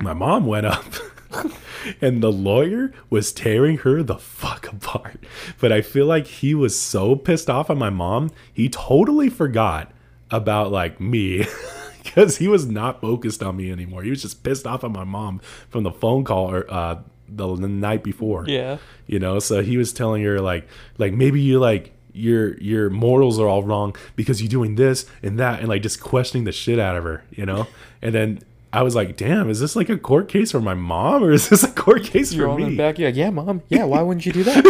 my mom went up and the lawyer was tearing her the fuck apart. But I feel like he was so pissed off at my mom, he totally forgot about like me. Because he was not focused on me anymore. He was just pissed off at my mom from the phone call or uh, the, the night before. Yeah. You know, so he was telling her like like maybe you like your your morals are all wrong because you're doing this and that and like just questioning the shit out of her, you know? And then I was like, damn, is this like a court case for my mom or is this a court case You're for on the me? back. You're like, yeah, mom. Yeah, why wouldn't you do that?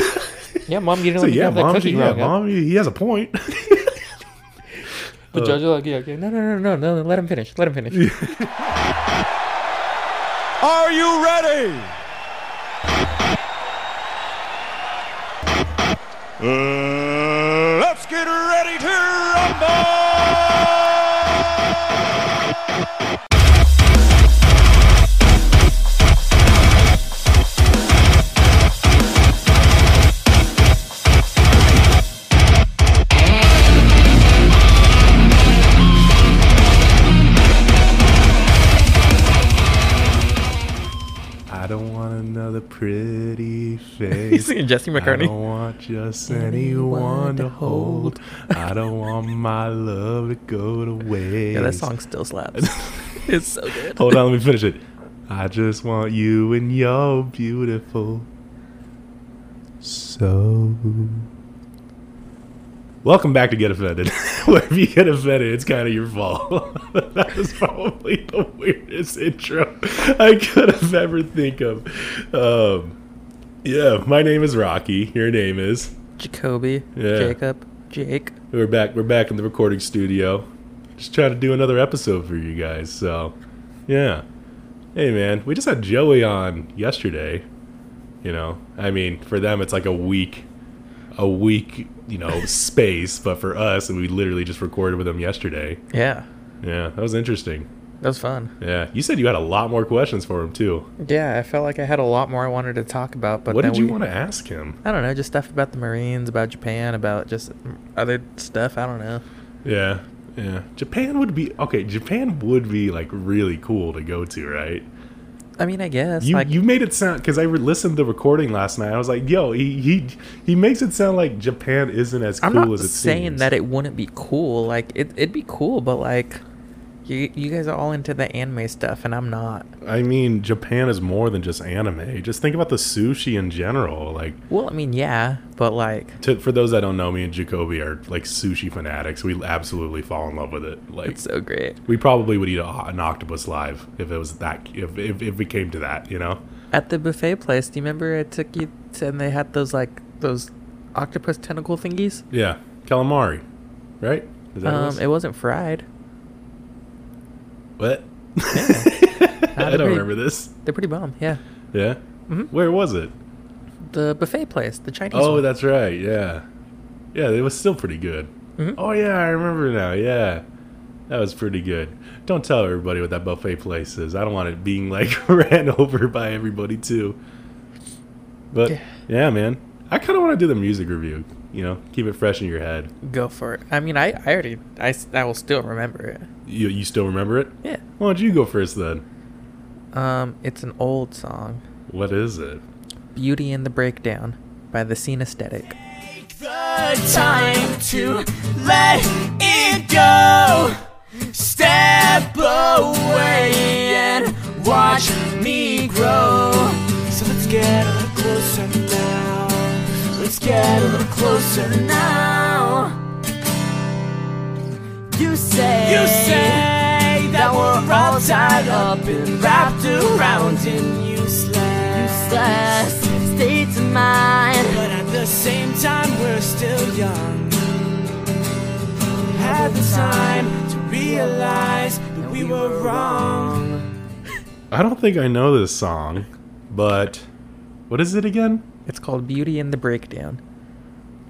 yeah, mom. You didn't So, let me yeah, have that cookie yeah, growing mom, he he has a point. The judge is like, yeah, okay, no, no, no, no, no, no, let him finish. Let him finish. Are you ready? Uh, another pretty He's face. singing Jesse I don't want just anyone to hold. I don't want my love to go to waste. Yeah, that song still slaps. it's so good. Hold on, let me finish it. I just want you and your beautiful so. Welcome back to Get Offended. Where if you get offended, it's kind of your fault. that was probably the weirdest intro I could have ever think of. Um, yeah, my name is Rocky. Your name is. Jacoby, Yeah. Jacob, Jake. We're back. We're back in the recording studio. Just trying to do another episode for you guys. So, yeah. Hey, man. We just had Joey on yesterday. You know, I mean, for them, it's like a week, a week, you know, space. But for us, and we literally just recorded with him yesterday. Yeah, Yeah, that was interesting. that was fun. Yeah, you said you had a lot more questions for him too. Yeah, I felt like I had a lot more I wanted to talk about, but what did you we- want to ask him? I don't know, just stuff about the Marines, about Japan, about just other stuff. I don't know. Yeah, yeah. Japan would be okay. Japan would be like really cool to go to, right? I mean, I guess You like you made it sound because I listened to the recording last night. I was like, yo, he he he makes it sound like Japan isn't as cool I'm not as it saying seems. that it wouldn't be cool. Like it, it'd be cool, but like you you guys are all into the anime stuff, and I'm not. I mean, Japan is more than just anime. Just think about the sushi in general. Like, Well, I mean, yeah, but like to, for those that don't know, me and Jacoby are like sushi fanatics. We absolutely fall in love with it. Like, it's so great. we probably would eat a, an octopus live if it was that. If, if if it came to that, you know. At the buffet place, do you remember I took you to, and they had those like those octopus tentacle thingies? Yeah, calamari, right? Is that what it Um, was? it wasn't fried. What? they're I don't pretty- remember this. They're pretty bomb. Yeah, Yeah. Mhm. Where was it? the buffet place, the Chinese. Oh, one. that's right. Yeah. Yeah, it was still pretty good. Mhm. Oh yeah, I remember now. Yeah. That was pretty good. Don't tell everybody what that buffet place is. I don't want it being like ran over by everybody too. But Yeah. yeah, man. I kind of want to do the music review, you know, keep it fresh in your head. Go for it. I mean, I, I already, i, I will still remember it. You you still remember it? Yeah. Why don't you go first then? Um, it's an old song, What is it? "Beauty and the Breakdown" by the Scene Aesthetic. the time to let it go. Step away and watch me grow. So let's get a little closer now. Let's get a little closer now. You say, you say that we're all tied up and wrapped around in useless, useless states of mind. But at the same time, we're still young. Had the time to realize that we were wrong. I don't think I know this song, but what is it again? It's called "Beauty and the Breakdown."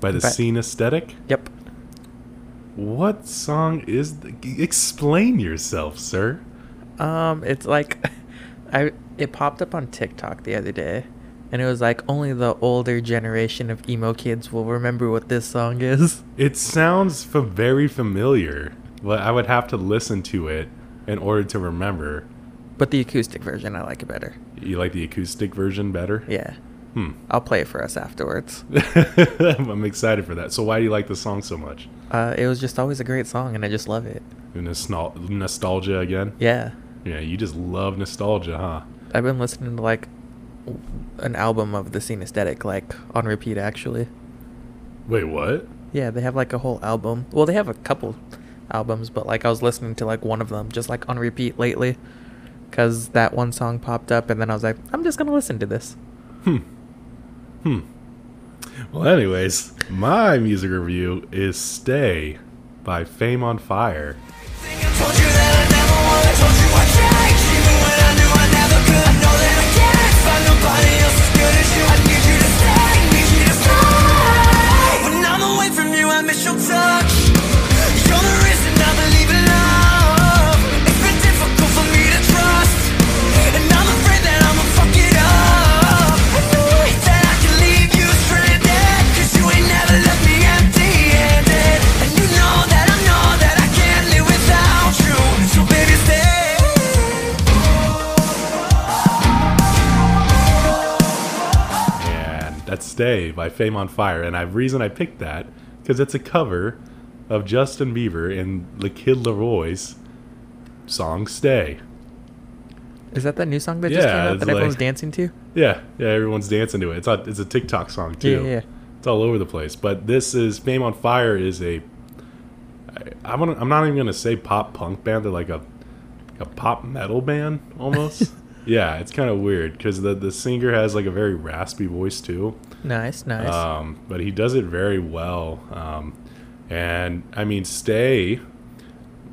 By the But- Scene Aesthetic? Yep. What song is the, explain yourself, sir? Um, it's like, I it popped up on TikTok the other day, and it was like only the older generation of emo kids will remember what this song is. It sounds fa- very familiar, but I would have to listen to it in order to remember. But the acoustic version, I like it better. You like the acoustic version better? Yeah. Hmm. I'll play it for us afterwards. I'm excited for that. So why do you like the song so much? Uh, it was just always a great song, and I just love it. Nostal- nostalgia again? Yeah. Yeah, you just love nostalgia, huh? I've been listening to like an album of the scene aesthetic, like on repeat, actually. Wait, what? Yeah, they have like a whole album. Well, they have a couple albums, but like I was listening to like one of them just like on repeat lately because that one song popped up, and then I was like, I'm just gonna listen to this. Hmm. Hmm. Well, anyways, my music review is Stay by Fame on Fire. Told Stay by Fame on Fire. And I reason I picked that, because it's a cover of Justin Bieber and the Kid LAROI's song Stay. Is that that new song that just came out that everyone's dancing to? Yeah, yeah, everyone's dancing to it. It's a, it's a TikTok song too. Yeah, yeah, yeah. It's all over the place. But this is Fame on Fire is a I, I wanna, I'm not even gonna say pop punk band. They're like a a pop metal band almost. yeah, it's kind of weird because the the singer has like a very raspy voice too. Nice, nice. Um, but he does it very well. Um, and I mean, Stay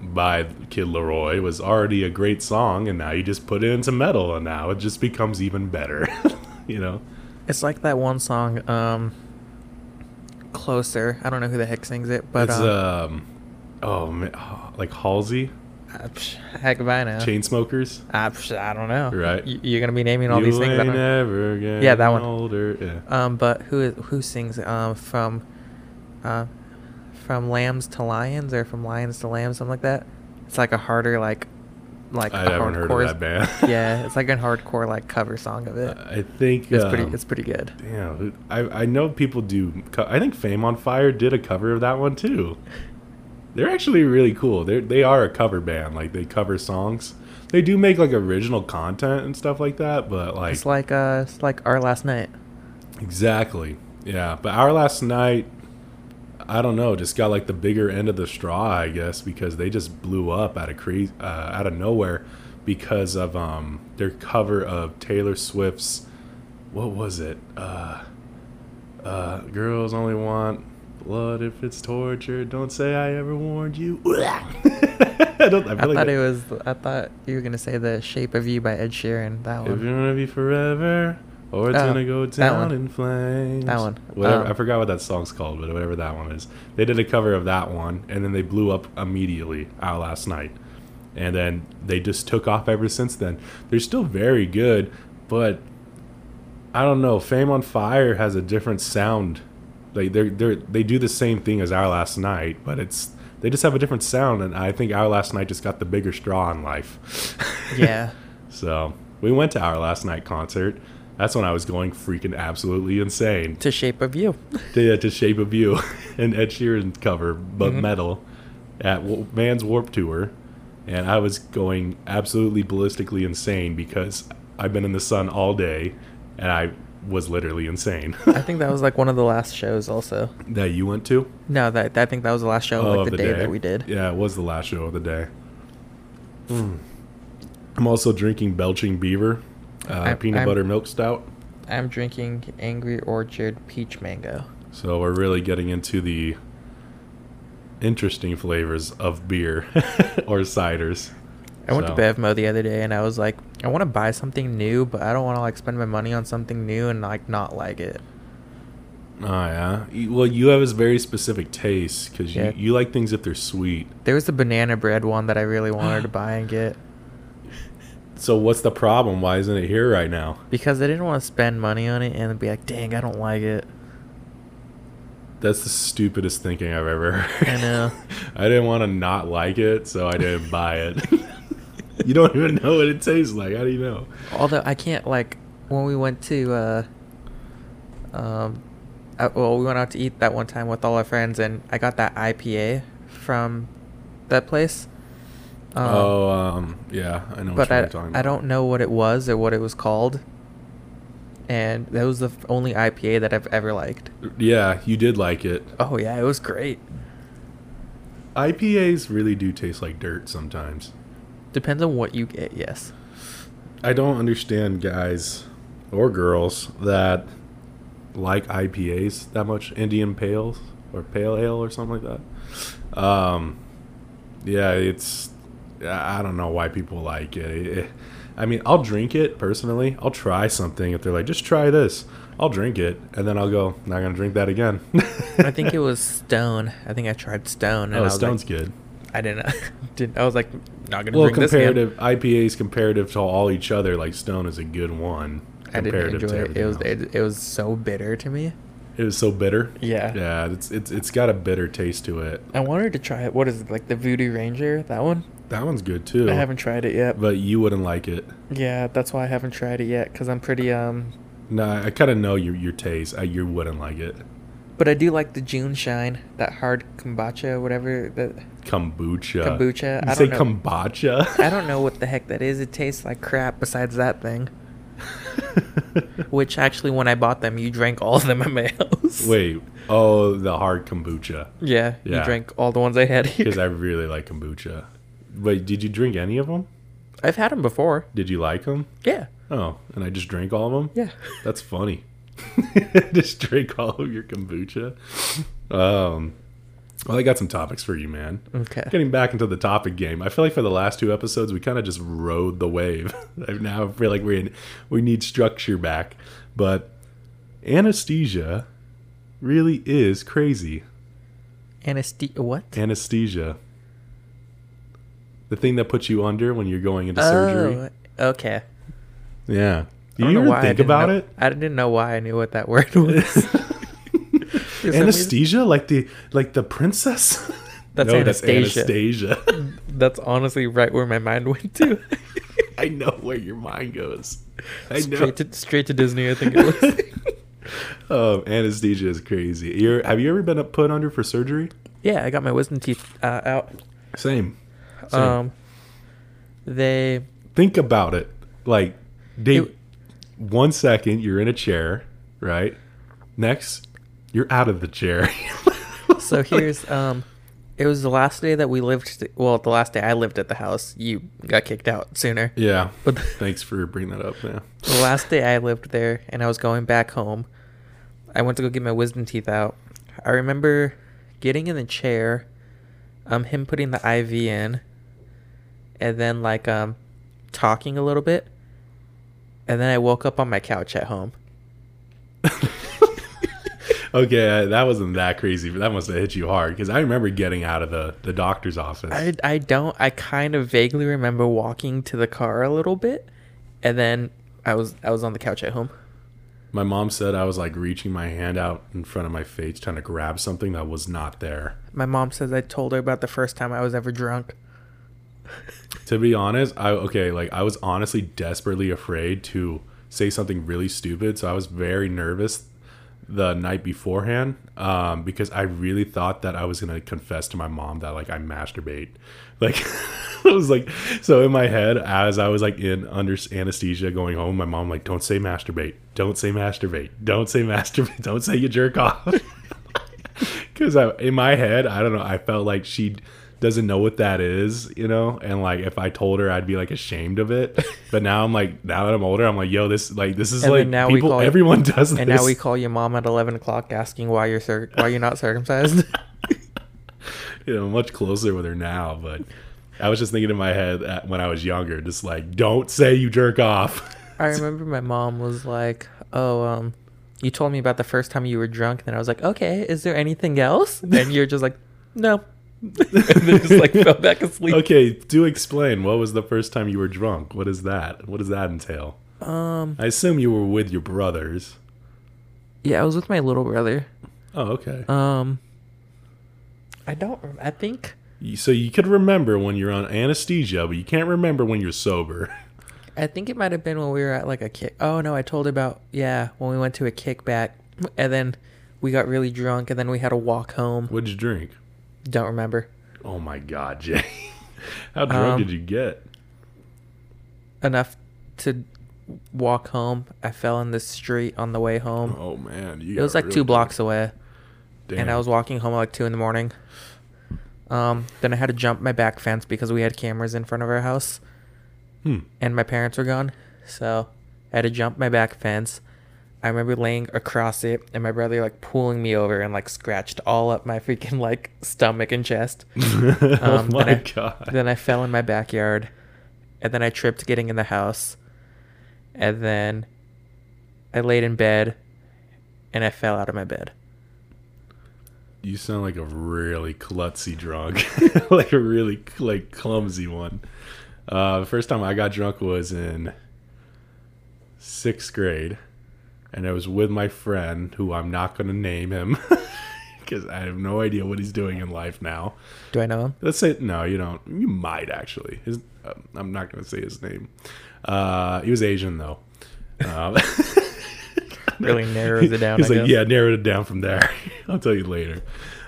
by Kid LAROI was already a great song, and now you just put it into metal, and now it just becomes even better. you know? it's like that one song, um, Closer. I don't know who the heck sings it, but it's um, um, oh man, like Halsey, heck if I know. Chainsmokers. Uh, psh, I don't know. Right. You're gonna be naming all you these things. Ain't don't- never getting Yeah, that one. Older. Yeah. Um, but who is who sings um from, uh, from lambs to lions or from lions to lambs, something like that? It's like a harder like, like I a haven't heard of hardcore- that band. yeah, it's like a hardcore like cover song of it. I think It's pretty. um, It's pretty good. Damn, I I know people do. co- I think Fame on Fire did a cover of that one too. They're actually really cool. They they are a cover band. Like they cover songs. They do make like original content and stuff like that. But like It's like uh, it's like our last night. exactly, yeah. But our last night, I don't know, just got like the bigger end of the straw, I guess, because they just blew up out of crazy, uh, out of nowhere, because of um their cover of Taylor Swift's. What was it? Uh, uh, girls only want blood if it's torture. Don't say I ever warned you. I, don't, I, I like thought that- it was. I thought you were gonna say "The Shape of You" by Ed Sheeran. That one. If you're gonna be forever, or it's Oh, gonna go down in flames. That one. Whatever. Um, I forgot what that song's called, but whatever that one is. They did a cover of that one, and then they blew up immediately out last night. And then they just took off ever since then. They're still very good, but I don't know. Fame on Fire has a different sound. Like they're they they do the same thing as Our Last Night, but it's they just have a different sound. And I think Our Last Night just got the bigger straw in life. Yeah. So we went to our last night concert. That's when I was going freaking absolutely insane. to "Shape of You." To, to Shape of You, an Ed Sheeran cover, but Mhm. metal, at Vans Warped Tour, and I was going absolutely ballistically insane because I've been in the sun all day, and I was literally insane. I think that was like one of the last shows. Also, that you went to? no, that I think that was the last show, Oh, like of the, day, that we did. Yeah, it was the last show of the day. Mm. I'm also drinking Belching Beaver, uh, I'm- peanut I'm- butter milk stout. I'm drinking Angry Orchard Peach Mango. So we're really getting into the interesting flavors of beer or ciders. I went So- to Bevmo the other day and I was like, I want to buy something new, but I don't want to like spend my money on something new and like not like it. Oh yeah. Well, you have a very specific taste because Yeah. you, you like things if they're sweet. There was the banana bread one that I really wanted to buy and get So what's the problem? Why isn't it here right now? because I didn't want to spend money on it and be like, dang, I don't like it. That's the stupidest thinking I've ever heard. I know. I didn't want to not like it, so I didn't buy it. you don't even know what it tastes like. How do you know? Although I can't like when we went to uh um well we went out to eat that one time with all our friends and I got that IPA from that place. Um, oh, um, yeah, I know. but what I, you're talking about. I don't know what it was or what it was called. And that was the only IPA that I've ever liked. Yeah, you did like it. Oh yeah, it was great. IPAs really do taste like dirt sometimes. Depends on what you get. Yes. I don't understand guys or girls that like IPAs that much. Indian Pales or Pale Ale or something like that. Um, yeah, it's I don't know why people like it. It- I mean, I'll drink it personally. I'll try something if they're like, just try this. I'll drink it, and then I'll go, not gonna drink that again. I think it was Stone. I think I tried Stone. And oh, Stone's like, good. I didn't. didn't. I was like, not gonna Well, this again. comparative IPAs comparative to all each other, like Stone is a good one. I didn't enjoy it. It was it, it was so bitter to me. It was so bitter. Yeah. Yeah, it's it's it's got a bitter taste to it. I wanted to try it. What is it like the Voodoo Ranger? That one? That one's good too. I haven't tried it yet. but you wouldn't like it. Yeah, that's why I haven't tried it yet. Cause I'm pretty um. No, I kind of know your your taste. I, you wouldn't like it. But I do like the JuneShine, that hard kombucha, whatever. That Kombucha. Kombucha, You I say don't know. kombucha? I don't know what the heck that is. It tastes like crap. Besides that thing, which actually, when I bought them, you drank all of them at my house. Wait. Oh, the hard kombucha. Yeah, Yeah. you drank all the ones I had here. Because I really like kombucha. Wait, did you drink any of them? I've had them before. Did you like them? Yeah, Oh, and I just drank all of them. yeah. That's funny. Just drink all of your kombucha. Um, well, I got some topics for you, man. Okay. Getting back into the topic game, I feel like for the last two episodes we kind of just rode the wave. I now feel like we we need structure back, but anesthesia really is crazy. Anesthesia. What? Anesthesia, the thing that puts you under when you're going into surgery. Oh, okay. Yeah. I Do you know ever why I think about know- it? I didn't know why I knew what that word was. For some reason- Anesthesia, like the like the princess. That's no, Anastasia. that's Anastasia. That's honestly right where my mind went to. I know where your mind goes. I know. straight to straight to Disney. I think it was. Oh, anesthesia is crazy. You're, have you ever been up- put under for surgery? yeah, I got my wisdom teeth uh, out. Same. Same. Um, they Think about it. Like, they, It- one second you're in a chair, right? Next, you're out of the chair. so here's um, it was the last day that we lived. Well, the last day I lived at the house. You got kicked out sooner. yeah. But Thanks for bringing that up. Yeah. the last day I lived there, and I was going back home. I went to go get my wisdom teeth out. I remember getting in the chair, um, him putting the IV in, and then like um, talking a little bit, and then I woke up on my couch at home. Okay, that wasn't that crazy, but that must have hit you hard because I remember getting out of the, the doctor's office. I I don't. I kind of vaguely remember walking to the car a little bit, and then I was I was on the couch at home. My mom said I was like reaching my hand out in front of my face trying to grab something that was not there. My mom says I told her about the first time I was ever drunk. To be honest, I okay, like I was honestly desperately afraid to say something really stupid, so I was very nervous the night beforehand um, because I really thought that I was gonna confess to my mom that like I masturbate. Like I was like, so in my head as I was like in under anesthesia going home, my mom like, don't say masturbate, don't say masturbate, don't say masturbate, don't say you jerk off. Because in my head, I don't know, I felt like she doesn't know what that is, you know, and like if I told her, I'd be like ashamed of it. But now I'm like, now that I'm older, I'm like, yo, this like this is And like now we people, call- everyone does this. And now we call your mom at eleven o'clock asking why you're cir- why you're not circumcised. you know, much closer with her now. But I was just thinking in my head at, when I was younger, just like, don't say you jerk off. I remember my mom was like, "Oh, um, you told me about the first time you were drunk." And I was like, "Okay, is there anything else?" And you're just like, "No," and then just like fell back asleep. okay, do explain. What was the first time you were drunk? What is that? What does that entail? Um, I assume you were with your brothers. yeah, I was with my little brother. Oh, okay. Um, I don't. I think So you could remember when you're on anesthesia, but you can't remember when you're sober. I think it might have been when we were at like a kick. Oh no, I told about yeah when we went to a kickback, and then we got really drunk, and then we had to walk home. What'd you drink? Don't remember Oh my god, Jay. How drunk Um, did you get? enough to walk home. I fell in the street on the way home. Oh man, you it was like really two blocks away, drunk. and I was walking home at like two in the morning. Um, then I had to jump my back fence because we had cameras in front of our house. Hmm. and my parents were gone. So I had to jump my back fence. I remember laying across it and my brother like pulling me over and like scratched all up my freaking like stomach and chest. oh Um, my then I- god. then I fell in my backyard and then I tripped getting in the house. And then I laid in bed and I fell out of my bed. You sound like a really klutzy drunk, like a really like clumsy one. Uh, the first time I got drunk was in sixth grade, and I was with my friend, who I'm not going to name him because I have no idea what he's doing in life now. Do I know him? Let's say no, you don't. You might actually. His, uh, I'm not going to say his name. Uh, he was Asian though. Um, Really narrows it down. He's I like, guess. yeah, narrowed it down from there. I'll tell you later.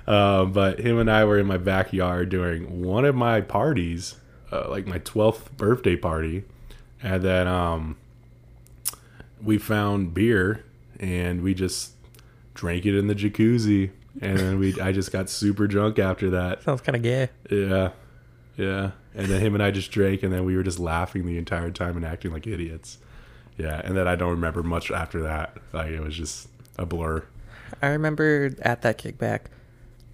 Um, but him and I were in my backyard during one of my parties, uh, like my 12th birthday party. And then um, we found beer and we just drank it in the jacuzzi. And then we, I just got super drunk after that. Sounds kind of gay. Yeah. Yeah. And then him and I just drank and then we were just laughing the entire time and acting like idiots. Yeah. And then I don't remember much after that. Like it was just a blur. I remember at that kickback,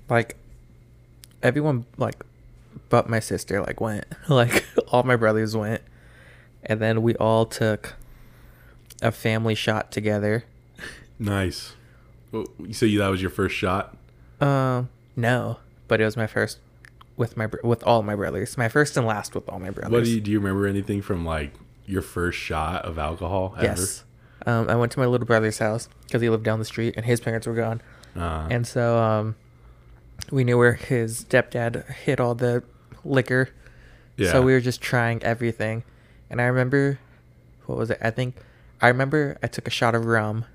like everyone like but my sister like went. Like all my brothers went. And then we all took a family shot together. Nice. Well, you say that was your first shot? Um no, but it was my first with my with all my brothers. My first and last with all my brothers. What do you do? You remember anything from like your first shot of alcohol? Ever? Yes. Um, I went to my little brother's house because he lived down the street and his parents were gone. Uh, And so um, we knew where his stepdad hid all the liquor. yeah. So we were just trying everything. And I remember, what was it? I think, I remember I took a shot of rum.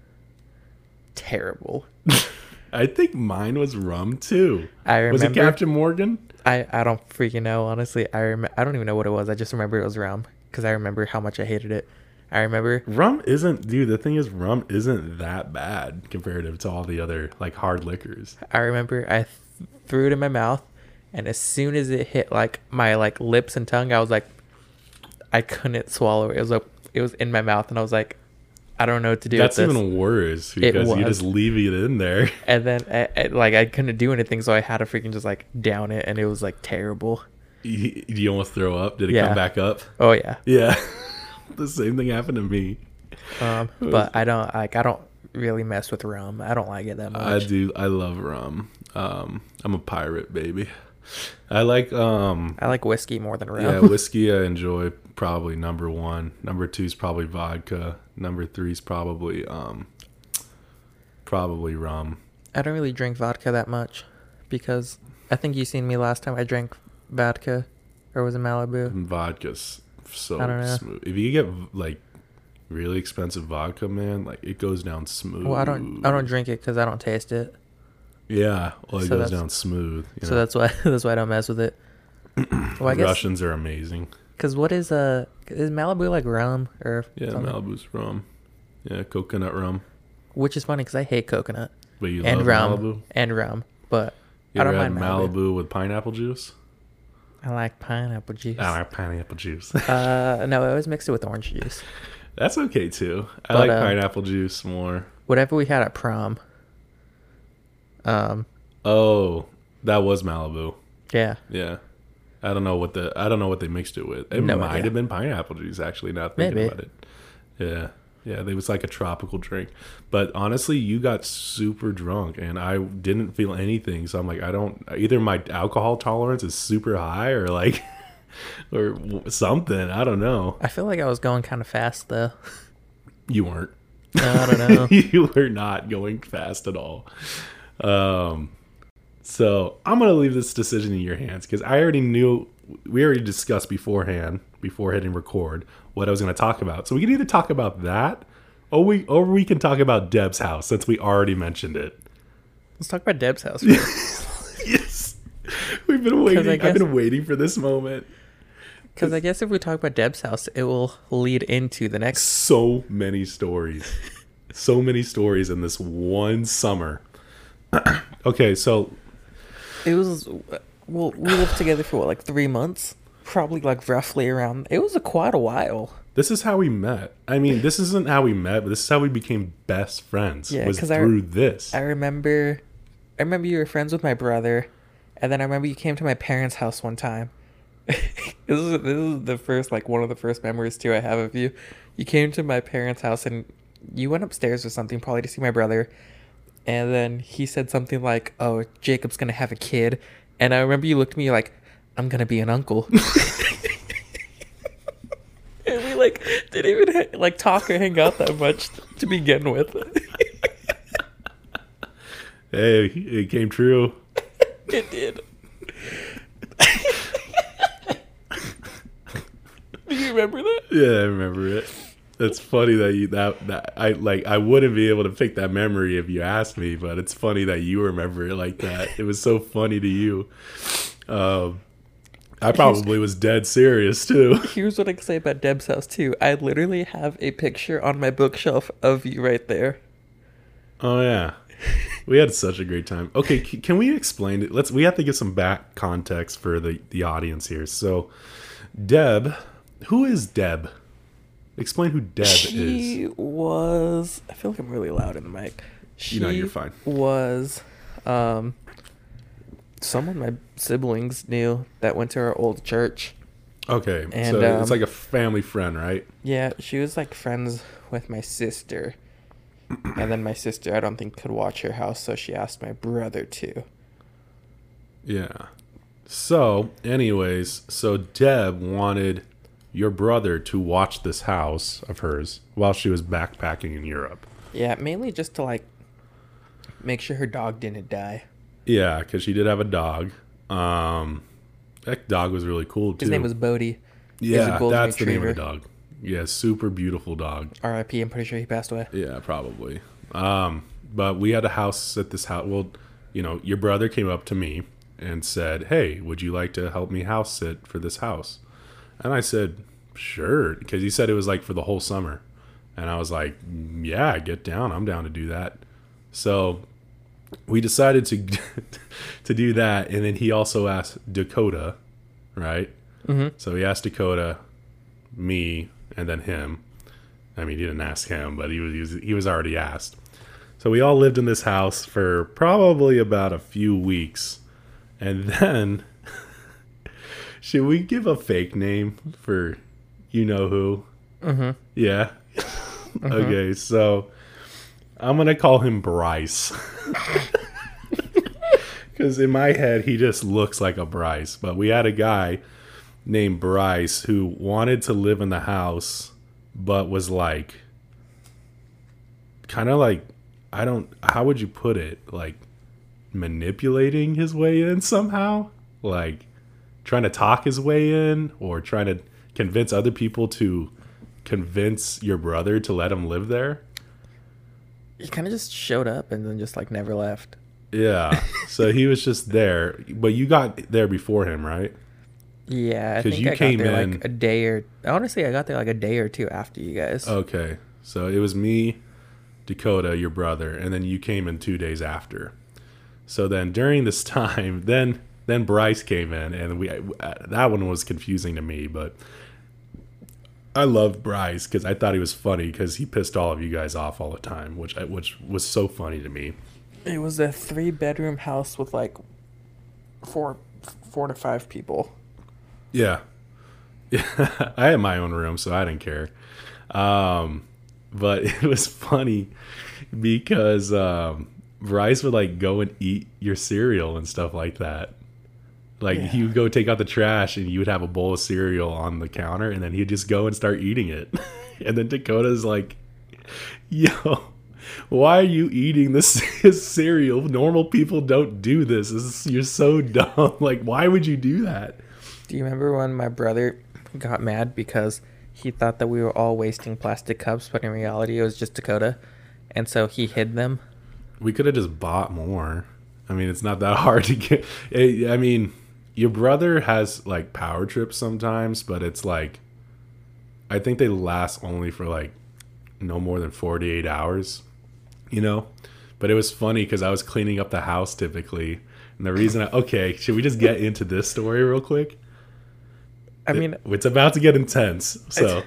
Terrible. I think mine was rum too. I Was it Captain Morgan? I, I don't freaking know, honestly. I rem- I don't even know what it was. I just remember it was rum because I remember how much I hated it. I remember, Rum isn't, dude. The thing is, rum isn't that bad comparative to all the other like hard liquors. I remember I th- threw it in my mouth, and as soon as it hit like my like lips and tongue, I was like, I couldn't swallow it. It was like it was in my mouth, and I was like, I don't know what to do. That's even worse because you was. just leave it in there. And then I, I, like I couldn't do anything, so I had to freaking just like down it, and it was like terrible. you, you almost throw up. Did it Yeah. come back up? Oh yeah. Yeah. the same thing happened to me. Um, but I don't like I don't really mess with rum. I don't like it that much. I do. I love rum. Um, I'm a pirate, baby. I like um, I like whiskey more than rum. yeah, whiskey. I enjoy probably number one. Number two is probably vodka. Number three is probably um, probably rum. I don't really drink vodka that much because I think you seen me last time I drank vodka, or was it Malibu? Vodka's so I don't know. smooth. If you get like really expensive vodka, man, like it goes down smooth. Well, I don't I don't drink it because I don't taste it. Yeah, well, it So goes down smooth. you So know. that's why that's why I don't mess with it. well, I guess Russians are amazing. Because what is uh is Malibu like rum or Yeah, something? Malibu's rum. Yeah, coconut rum. Which is funny because I hate coconut But you and love rum Malibu. and rum, but You I don't mind Malibu. Malibu. with pineapple juice? I like pineapple juice. I like pineapple juice. Uh, no, I always mix it with orange juice. That's okay too. I But, like uh, pineapple juice more. Whatever we had at prom. Um, Oh, that was Malibu. yeah, Yeah. I don't know what the I don't know what they mixed it with. It No might idea. have been pineapple juice actually. Not thinking Maybe. about it. Yeah, yeah. It was like a tropical drink. But honestly, you got super drunk, and I didn't feel anything. So I'm like, I don't. Either my alcohol tolerance is super high, or like, or something. I don't know. I feel like I was going kind of fast though. You weren't. I don't know. you were not going fast at all. Um, So I'm gonna leave this decision in your hands because I already knew we already discussed beforehand before hitting record what I was gonna talk about. So we can either talk about that, or we or we can talk about Deb's house since we already mentioned it. Let's talk about Deb's house. Yes, we've been waiting. I I've been waiting for this moment. Because I guess if we talk about Deb's house, it will lead into the next. So many stories, so many stories in this one summer. okay, so It was well, we lived together for what, like three months, probably like roughly around. It was a quite a while. This is how we met. I mean, this isn't how we met, but this is how we became best friends. Yeah, was 'cause I- through this. I remember, I remember you were friends with my brother, and then I remember you came to my parents' house one time. this is this is the first like one of the first memories too I have of you. You came to my parents' house and you went upstairs or something probably to see my brother, and then he said something like, "Oh, Jacob's gonna have a kid," and I remember you looked at me like, "I'm gonna be an uncle." and we like didn't even ha- like talk or hang out that much to begin with. hey, it came true. It did. Do you remember that? Yeah, I remember it. It's funny that you that that I like I wouldn't be able to pick that memory if you asked me, but it's funny that you remember it like that. It was so funny to you. Um, I probably was dead serious too. Here's what I can say about Deb's house too. I literally have a picture on my bookshelf of you right there. Oh yeah, we had such a great time. Okay, can we explain it? Let's. We have to give some back context for the the audience here. So, Deb, who is Deb? Explain who Deb is. she was. I feel like I'm really loud in the mic. She You know, you're fine. Was, um, someone my siblings knew that went to our old church. Okay, And, so it's um, like a family friend, right? Yeah, she was like friends with my sister. And then my sister, I don't think, could watch her house, so she asked my brother to. Yeah. So, anyways, so Deb wanted your brother to watch this house of hers while she was backpacking in Europe. Yeah, mainly just to like make sure her dog didn't die. Yeah, because she did have a dog. Um, that dog was really cool too. His name was Bodie. He was yeah, that's the name of the dog. Yeah, super beautiful dog. R.I.P. I'm pretty sure he passed away. Yeah, probably. Um, but we had a house at this house. Well, you know, your brother came up to me and said, "Hey, would you like to help me house sit for this house?" And I said, "Sure," because he said it was like for the whole summer. And I was like, "Yeah, get down. I'm down to do that." So we decided to to do that, and then he also asked Dakota, right? Mhm. So he asked Dakota, me, and then him. I mean, he didn't ask him, but he was, he was he was already asked. So we all lived in this house for probably about a few weeks, and then should we give a fake name for you know who? Mm-hmm. Yeah. Okay, so I'm gonna call him Bryce. Because in my head, he just looks like a Bryce. But we had a guy named Bryce who wanted to live in the house, but was like, kind of like, I don't, how would you put it? Like, manipulating his way in somehow? Like, trying to talk his way in or trying to convince other people to convince your brother to let him live there? He kind of just showed up and then just like never left. Yeah. so he was just there, but you got there before him, right? Yeah, I 'Cause think you I came in- like a day or honestly, I got there like a day or two after you guys. Okay. So it was me, Dakota, your brother, and then you came in 2 days after. So then during this time, then then Bryce came in and we that one was confusing to me, but I love Bryce cuz I thought he was funny cuz he pissed all of you guys off all the time, which which was so funny to me. It was a three bedroom house with like four four to five people. Yeah. Yeah. I had my own room, so I didn't care. Um, but it was funny because um, Bryce would like go and eat your cereal and stuff like that. Like Yeah. he would go take out the trash and you would have a bowl of cereal on the counter and then he'd just go and start eating it. and then Dakota's like, yo, Why are you eating this cereal? Normal people don't do this. this is, you're so dumb. Like, why would you do that? Do you remember when my brother got mad because he thought that we were all wasting plastic cups, but in reality it was just Dakota, and so he hid them? We could have just bought more. I mean, it's not that hard to get. Eh, I mean, your brother has like power trips sometimes, but it's like, I think they last only for like no more than 48 hours, you know? But it was funny because I was cleaning up the house typically. And the reason I, okay, should we just get into this story real quick? I mean, it's about to get intense. So,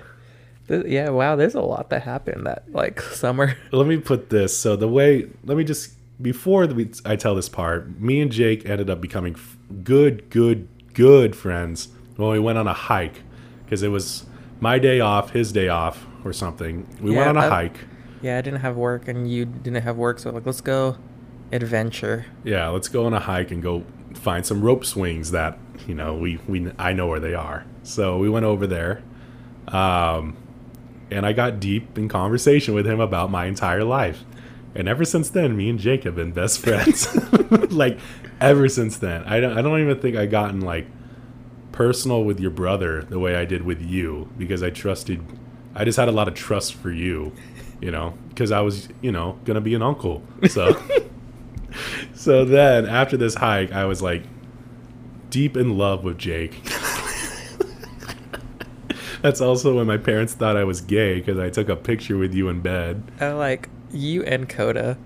th- yeah, wow, there's a lot that happened that like summer. let me put this. So, the way, let me just, before we, I tell this part, me and Jake ended up becoming f- good, good, good friends when we went on a hike because it was my day off, his day off, or something. We went on a I- hike. Yeah, I didn't have work and you didn't have work, so like let's go adventure. Yeah, let's go on a hike and go find some rope swings that you know we we I know where they are. So we went over there, um, and I got deep in conversation with him about my entire life. And ever since then, me and Jake have been best friends. like ever since then, I don't I don't even think I gotten like personal with your brother the way I did with you because I trusted. I just had a lot of trust for you, you know, because I was you know gonna be an uncle. So. So then after this hike, I was like deep in love with Jake. That's also when my parents thought I was gay because I took a picture with you in bed. I like you and Coda.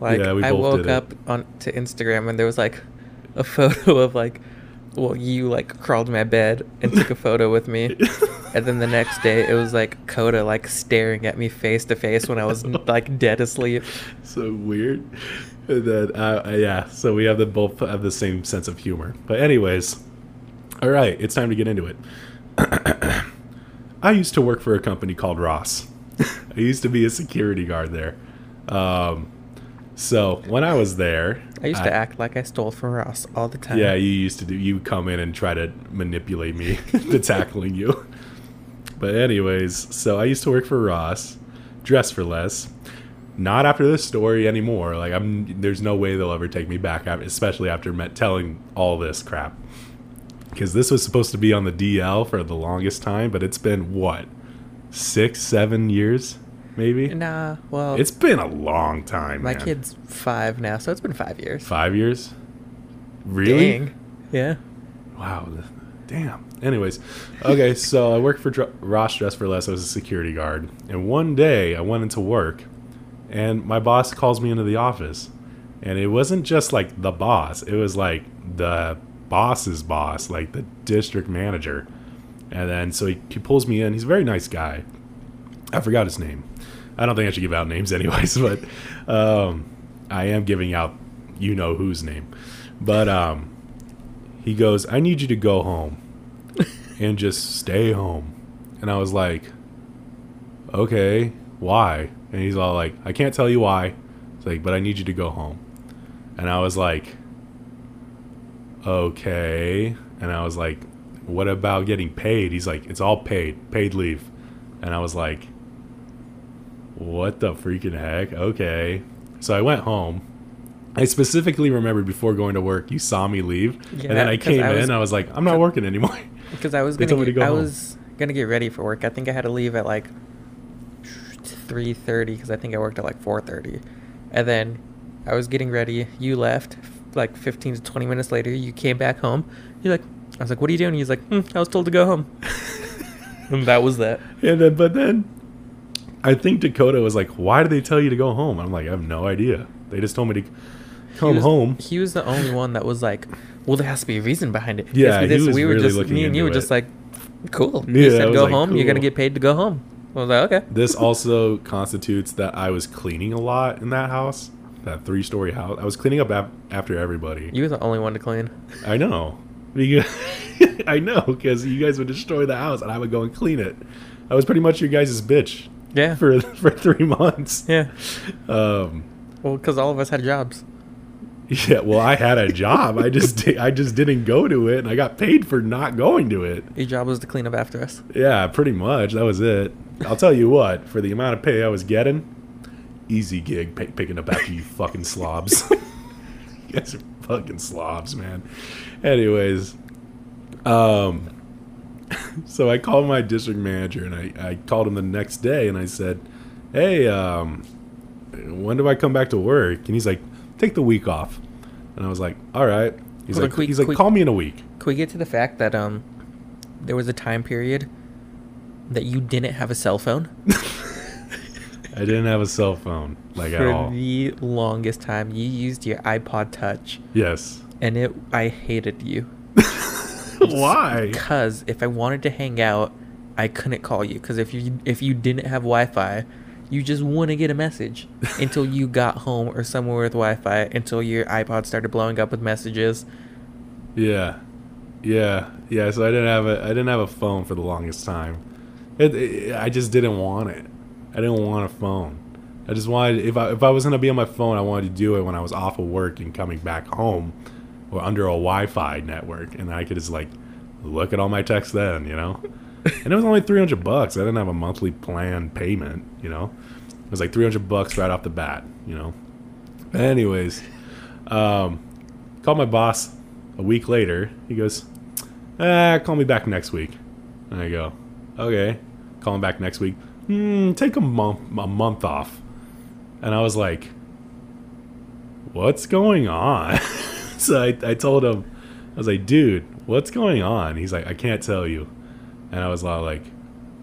Like Yeah, I woke did it. up on to Instagram and there was like a photo of like well, you like crawled my bed and took a photo with me. and then the next day it was like Coda like staring at me face to face when I was like dead asleep. So weird. And then, uh, yeah, so we have the both have the same sense of humor. But anyways, all right, it's time to get into it. I used to work for a company called Ross. I used to be a security guard there. Um, so when I was there, I used to act like I stole from Ross all the time. Yeah, you used to do. You come in and try to manipulate me to tackling you. But anyways, so I used to work for Ross, dress for less. Not after this story anymore. Like I'm, there's no way they'll ever take me back, especially after met telling all this crap. Because this was supposed to be on the DL for the longest time, but it's been what, six, seven years, maybe. Nah, well, It's been a long time. my man. kid's five now, so it's been five years. five years. Really? Dang. Yeah. Wow. Damn. Anyways, okay, so I worked for Dr- Ross Dress for Less. I was a security guard. And one day I went into work and my boss calls me into the office. And it wasn't just like the boss, it was like the boss's boss, like the district manager. And then so he, he pulls me in. He's a very nice guy. I forgot his name. I don't think I should give out names, anyways, but um, I am giving out you know whose name. But um, he goes, I need you to go home and just stay home. And I was like, okay, why? And he's all like, I can't tell you why. It's like, but I need you to go home. And I was like, okay. And I was like, what about getting paid? He's like, it's all paid, paid leave. And I was like, what the freaking heck? Okay. So I went home. I specifically remembered before going to work, you saw me leave. Yeah, and then I came I was- in, I was like, I'm not working anymore. Because I was gonna get, to go I home. was gonna get ready for work. I think I had to leave at like three thirty because I think I worked at like four thirty, and then I was getting ready. You left like fifteen to twenty minutes later. You came back home. You're like, I was like, what are you doing? He's like, hmm, I was told to go home. and that was that. And then, but then, I think Dakota was like, "Why did they tell you to go home?" I'm like, "I have no idea. They just told me to He come was- home." He was the only one that was like, well, there has to be a reason behind it. Yeah, he was we were really just looking me and you were into just like, cool. Yeah, you I said go like, home. You're gonna get paid to go home. I was like, okay. This also constitutes that I was cleaning a lot in that house, that three-story house. I was cleaning up ap- after everybody. You were the only one to clean. I know. I know because you guys would destroy the house and I would go and clean it. I was pretty much your guys' bitch Yeah. for for three months. yeah. Um, Well, because all of us had jobs. yeah. Well, I had a job. I just di- I just didn't go to it, and I got paid for not going to it. Your job was to clean up after us. Yeah, pretty much. That was it. I'll tell you what. For the amount of pay I was getting, easy gig pick, picking up after you fucking slobs. you guys are fucking slobs, man. Anyways, um, so I called my district manager and I, I called him the next day and I said, Hey, um, when do I come back to work? And he's like, Take the week off. And I was like, All right. He's Hold like, quick- he's like, quick- call me in a week. Can we get to the fact that um, there was a time period that you didn't have a cell phone I didn't have a cell phone like at for the longest time? You used your iPod Touch, yes. and it I hated you Why? because if I wanted to hang out, I couldn't call you because if you if you didn't have Wi-Fi, you just wouldn't get a message until you got home or somewhere with Wi-Fi until your iPod started blowing up with messages. Yeah, yeah, yeah. So I didn't have a I didn't have a phone for the longest time. It, it, I just didn't want it. I didn't want a phone. I just wanted if I if I was gonna be on my phone, I wanted to do it when I was off of work and coming back home, or under a Wi-Fi network, and I could just like look at all my texts then, you know. and it was only three hundred bucks. I didn't have a monthly plan payment, you know. It was like three hundred bucks right off the bat, you know. Anyways, um, called my boss a week later. He goes, ah, call me back next week. And I go, okay. Call him back next week. Hmm, take a month a month off. And I was like, what's going on? so I, I told him, I was like, dude, what's going on? He's like, I can't tell you. And I was like,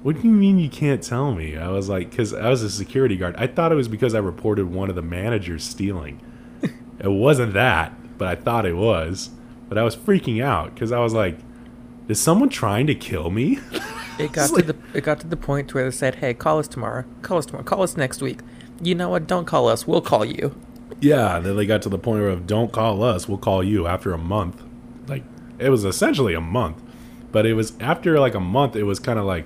what do you mean you can't tell me? I was like, because I was a security guard. I thought it was because I reported one of the managers stealing. it wasn't that, but I thought it was. But I was freaking out because I was like, is someone trying to kill me? It got to like- the it got to the point where they said, "Hey, call us tomorrow. Call us tomorrow. Call us next week." You know what? Don't call us. We'll call you. Yeah, then they got to the point where don't call us, we'll call you after a month. It was essentially a month. But it was after like a month it was kind of like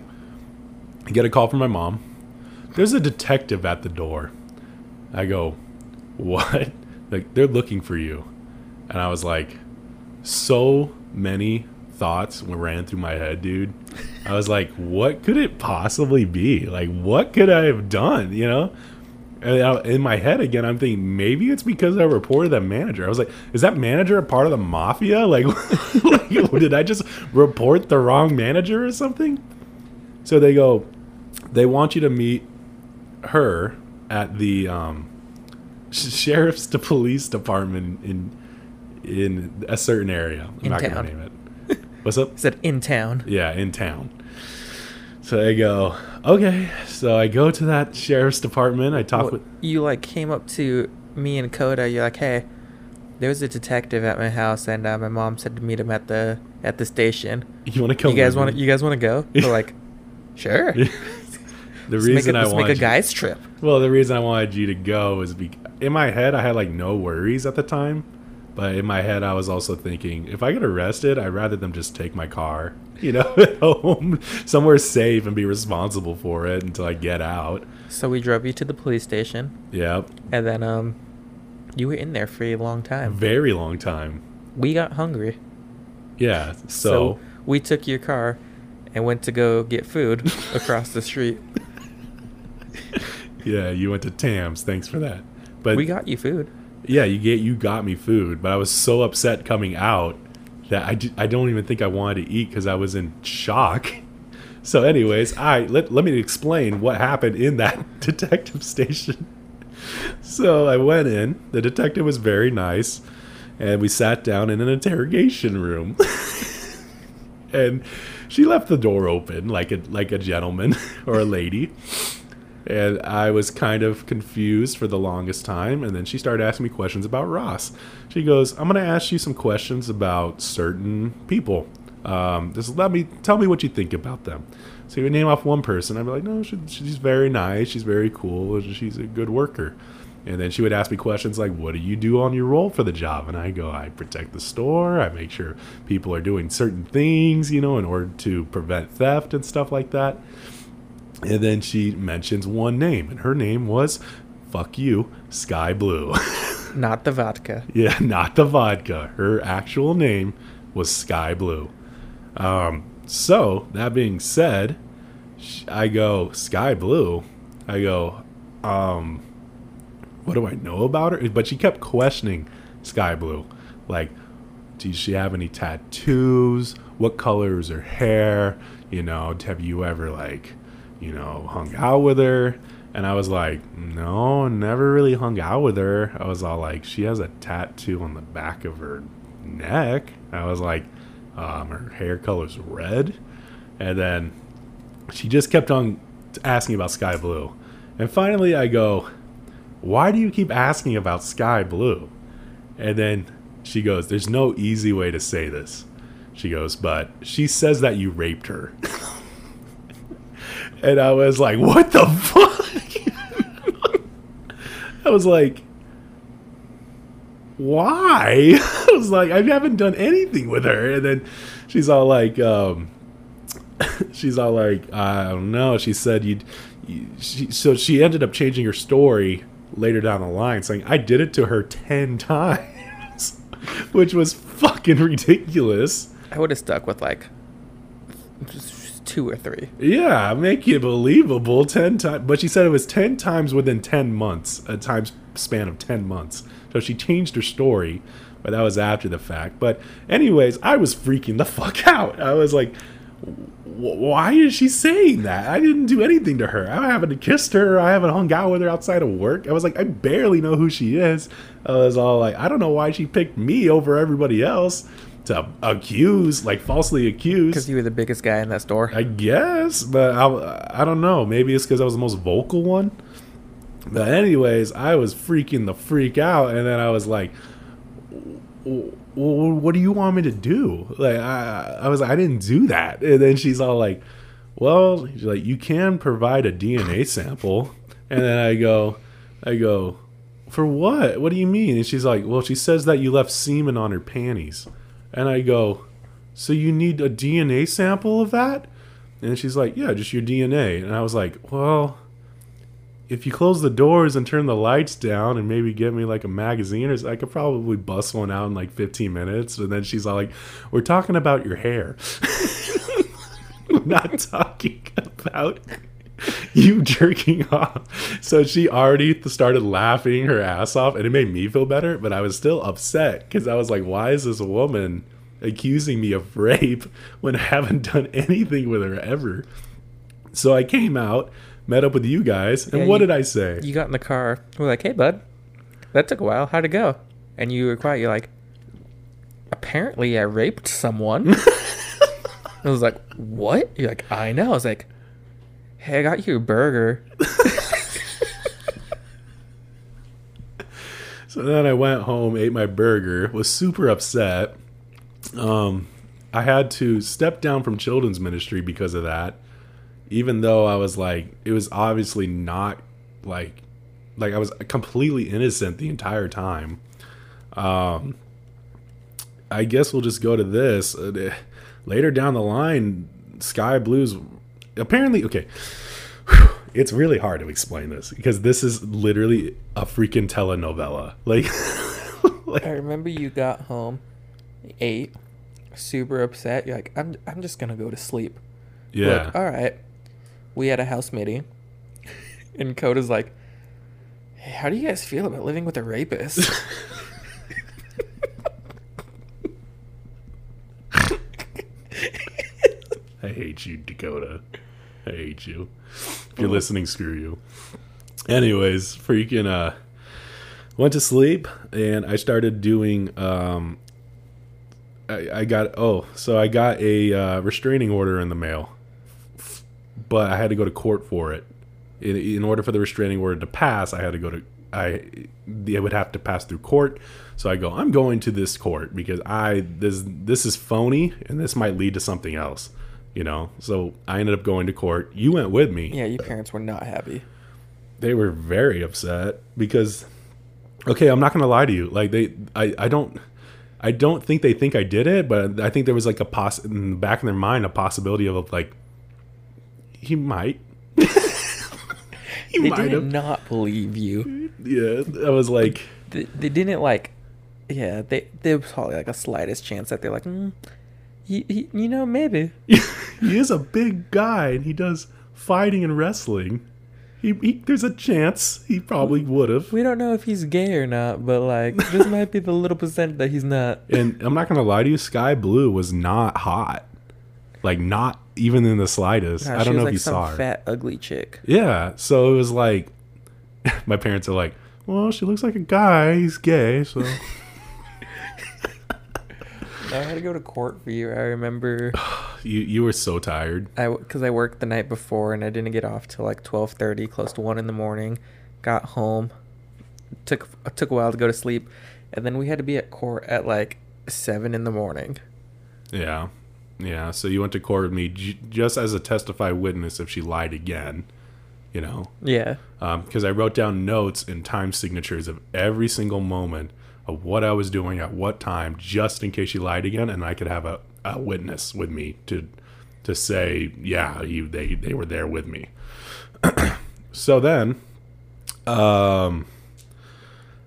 I get a call from my mom. There's a detective at the door. I go, "What?" Like they're looking for you. And I was like so many thoughts ran through my head, dude. I was like, what could it possibly be? Like what could I have done, you know? In my head again, I'm thinking maybe it's because I reported that manager. I was like, is that manager a part of the mafia? Like, like, did I just report the wrong manager or something? So they go, they want you to meet her at the um, sheriff's to police department in in a certain area. I'm In not town. gonna name it. What's up? I said in town. Yeah, in town. So they go, okay. So I go to that sheriff's department. I talk What- with. you like came up to me and Coda. You're like, "Hey, there's a detective at my house, and uh, my mom said to meet him at the at the station. You want to come? you guys want to? You guys want to go?" We're like, "Sure." the Let's reason make a, I let's wanted make a you- guy's trip. well, the reason I wanted you to go is be in my head. I had like no worries at the time, but in my head, I was also thinking if I get arrested, I'd rather them just take my car, you know, at home somewhere safe and be responsible for it until I get out. So we drove you to the police station, Yep, and then um, you were in there for a long time. very long time. We got hungry, Yeah, so, so we took your car and went to go get food across the street. yeah, you went to Tams. Thanks for that. But we got you food. Yeah, you get you got me food, but I was so upset coming out that I, I don't even think I wanted to eat because I was in shock. So, anyways, I let let me explain what happened in that detective station. So I went in. The detective was very nice, and we sat down in an interrogation room. and she left the door open like a like a gentleman or a lady. And I was kind of confused for the longest time. And then she started asking me questions about Ross. She goes, I'm going to ask you some questions about certain people. Um, just let me tell me what you think about them. So you would name off one person. I'd be like, no, she, she's very nice. She's very cool. She's a good worker. And then she would ask me questions like, what do you do on your role for the job? And I go, I protect the store. I make sure people are doing certain things, you know, in order to prevent theft and stuff like that. And then she mentions one name, and her name was, fuck you, Sky Blue. Not the vodka. yeah, not the vodka. Her actual name was Sky Blue. Um, so, that being said, I go, Sky Blue? I go, um, what do I know about her? But she kept questioning Sky Blue. Like, does she have any tattoos? What color is her hair? You know, have you ever, like, you know, hung out with her? And I was like, no, never really hung out with her. I was all like, she has a tattoo on the back of her neck. I was like, um, her hair color's red. And then she just kept on asking about sky blue. And finally, I go, why do you keep asking about sky blue? And then she goes, there's no easy way to say this. She goes, but she says that you raped her. and I was like, what the fuck? I was like, why? I was like, I haven't done anything with her. And then she's all like, um, she's all like, I don't know. She said you'd, you, she, so she ended up changing her story later down the line, saying I did it to her ten times, which was fucking ridiculous. I would have stuck with like two or three. Yeah, make it believable ten times. But she said it was ten times within ten months, a time span of ten months. So she changed her story, but that was after the fact. But anyways, I was freaking the fuck out. I was like, why is she saying that? I didn't do anything to her. I haven't kissed her. I haven't hung out with her outside of work. I was like, I barely know who she is. I was all like, I don't know why she picked me over everybody else to accuse, like falsely accuse. Because you were the biggest guy in that store. I guess, but I, I don't know. Maybe it's because I was the most vocal one. But anyways, I was freaking the freak out, and then I was like, what do you want me to do? Like, I, I was like, I didn't do that. And then she's all like, well, she's like, you can provide a DNA sample. And then I go, I go, for what? What do you mean? And she's like, well, she says that you left semen on her panties. And I go, so you need a DNA sample of that? And she's like, yeah, just your DNA. And I was like, well, if you close the doors and turn the lights down and maybe get me like a magazine or I could probably bust one out in like 15 minutes. And then she's all like, we're talking about your hair. we're not talking about you jerking off. So she already started laughing her ass off and it made me feel better, but I was still upset because I was like, why is this woman accusing me of rape when I haven't done anything with her ever? So I came out met up with you guys, and Yeah, what you- did I say? You got in the car. We're like, hey, bud, that took a while. How'd it go? And you were quiet. You're like, apparently I raped someone. I was like, what? You're like, I know. I was like, hey, I got you a burger. So then I went home, ate my burger, was super upset. Um, I had to step down from children's ministry because of that. Even though I was like, it was obviously not like, like I was completely innocent the entire time. Um, I guess we'll just go to this. Uh, later down the line, Sky Blues apparently okay. It's really hard to explain this because this is literally a freaking telenovela. Like, like I remember you got home, ate, super upset. You're like, I'm, I'm just going to go to sleep. Yeah. Like, All right. We had a house meeting. And Coda's like, hey, how do you guys feel about living with a rapist? I hate you, Dakota. I hate you. If you're listening, screw you. Anyways, freaking uh went to sleep and I started doing um I, I got oh, so I got a uh, restraining order in the mail. But I had to go to court for it. In, in order for the restraining order to pass, I had to go to I it would have to pass through court. So I go, I'm going to this court because I this this is phony and this might lead to something else. You know, so I ended up going to court. You went with me yeah, your parents were not happy. they were very upset because okay i'm not gonna lie to you like they i i don't i don't think they think i did it but i think there was like a poss in the back of their mind a possibility of like he might he They might did have not believe you. yeah i was like They, they didn't like, yeah, they there was probably like a slightest chance that they're like, mm, he, he, you know, maybe. he is a big guy and he does fighting and wrestling he, he there's a chance he probably would have. We don't know if he's gay or not, but like this might be the little percent that he's not. And I'm not gonna lie to you, Sky Blue was not hot, like not even in the slightest. Nah, I don't know like if you saw her. fat, ugly chick. Yeah, so it was like, my parents are like, well, she looks like a guy. He's gay, so I had to go to court for you. I remember you you were so tired. I because I worked the night before and I didn't get off till like twelve thirty, close to one in the morning. Got home, took took a while to go to sleep, and then we had to be at court at like seven in the morning. Yeah, yeah. So you went to court with me j- just as a testify witness if she lied again. You know, Yeah, um, because I wrote down notes and time signatures of every single moment of what I was doing at what time, just in case she lied again, and I could have a, a witness with me to to say, yeah, you they they were there with me. so then, um,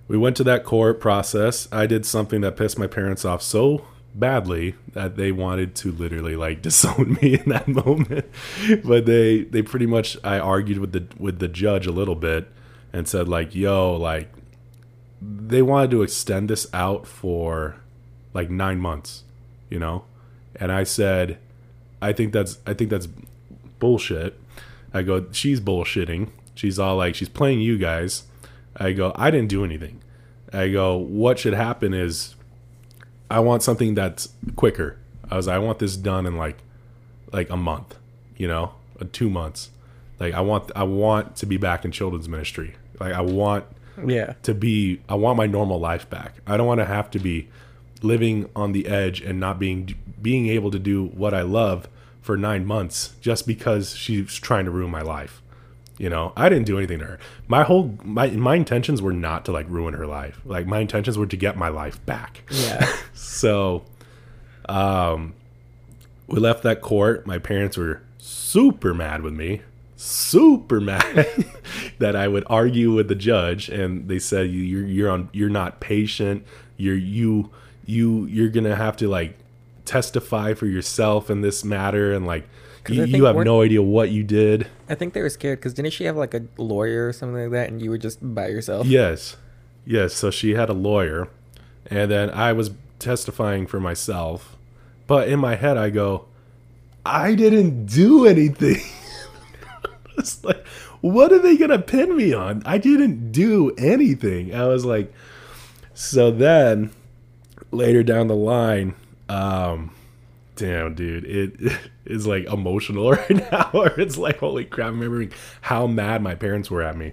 we went to that court process. I did something that pissed my parents off so badly that they wanted to literally like disown me in that moment. but they they pretty much I argued with the with the judge a little bit and said like, "Yo, like they wanted to extend this out for like 9 months, you know?" And I said, "I think that's I think that's bullshit." I go, "She's bullshitting." She's all like, "She's playing you guys." I go, "I didn't do anything." I go, "What should happen is I want something that's quicker. I was I want this done in like like a month, you know, two months. Like I want I want to be back in children's ministry. Like I want yeah, to be I want my normal life back. I don't want to have to be living on the edge and not being being able to do what I love for 9 months just because she's trying to ruin my life. You know, I didn't do anything to her. My whole my my intentions were not to like ruin her life. Like my intentions were to get my life back. yeah. So, um, we left that court. My parents were super mad with me, super mad that I would argue with the judge, and they said you you're you're on you're not patient. You're you you you're gonna have to like testify for yourself in this matter, and like you, you have no idea what you did. I think they were scared because didn't she have like a lawyer or something like that, and you were just by yourself? Yes. Yes. So she had a lawyer. And then I was testifying for myself. But in my head, I go, I didn't do anything. it's like, what are they to pin me on? I didn't do anything. I was like, so then later down the line, um, damn, dude, it is like emotional right now. Or it's like, holy crap, I'm remembering how mad my parents were at me.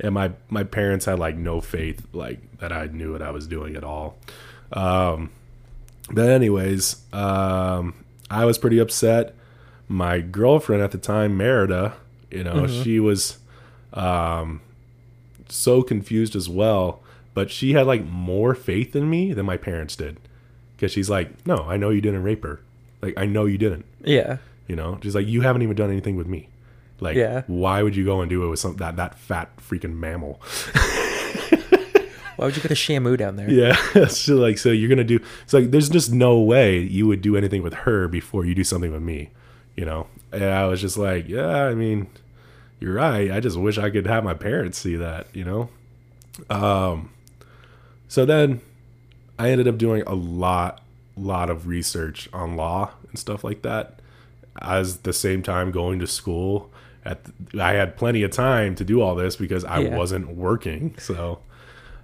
And my, my parents had like no faith, like that I knew what I was doing at all. Um, but anyways, um, I was pretty upset. My girlfriend at the time, Merida, you know, she was um, so confused as well. But she had like more faith in me than my parents did, because she's like, "No, I know you didn't rape her. Like, I know you didn't. Yeah. You know, she's like, you haven't even done anything with me. Like, Yeah. why would you go and do it with some that that fat freaking mammal? Why would you go a Shamu down there? Yeah. so like so you're gonna do it's like there's just no way you would do anything with her before you do something with me. You know? And I was just like, Yeah, I mean, you're right. I just wish I could have my parents see that, you know? Um so then I ended up doing a lot lot of research on law and stuff like that. As the same time going to school at I had plenty of time to do all this because I Yeah. wasn't working. So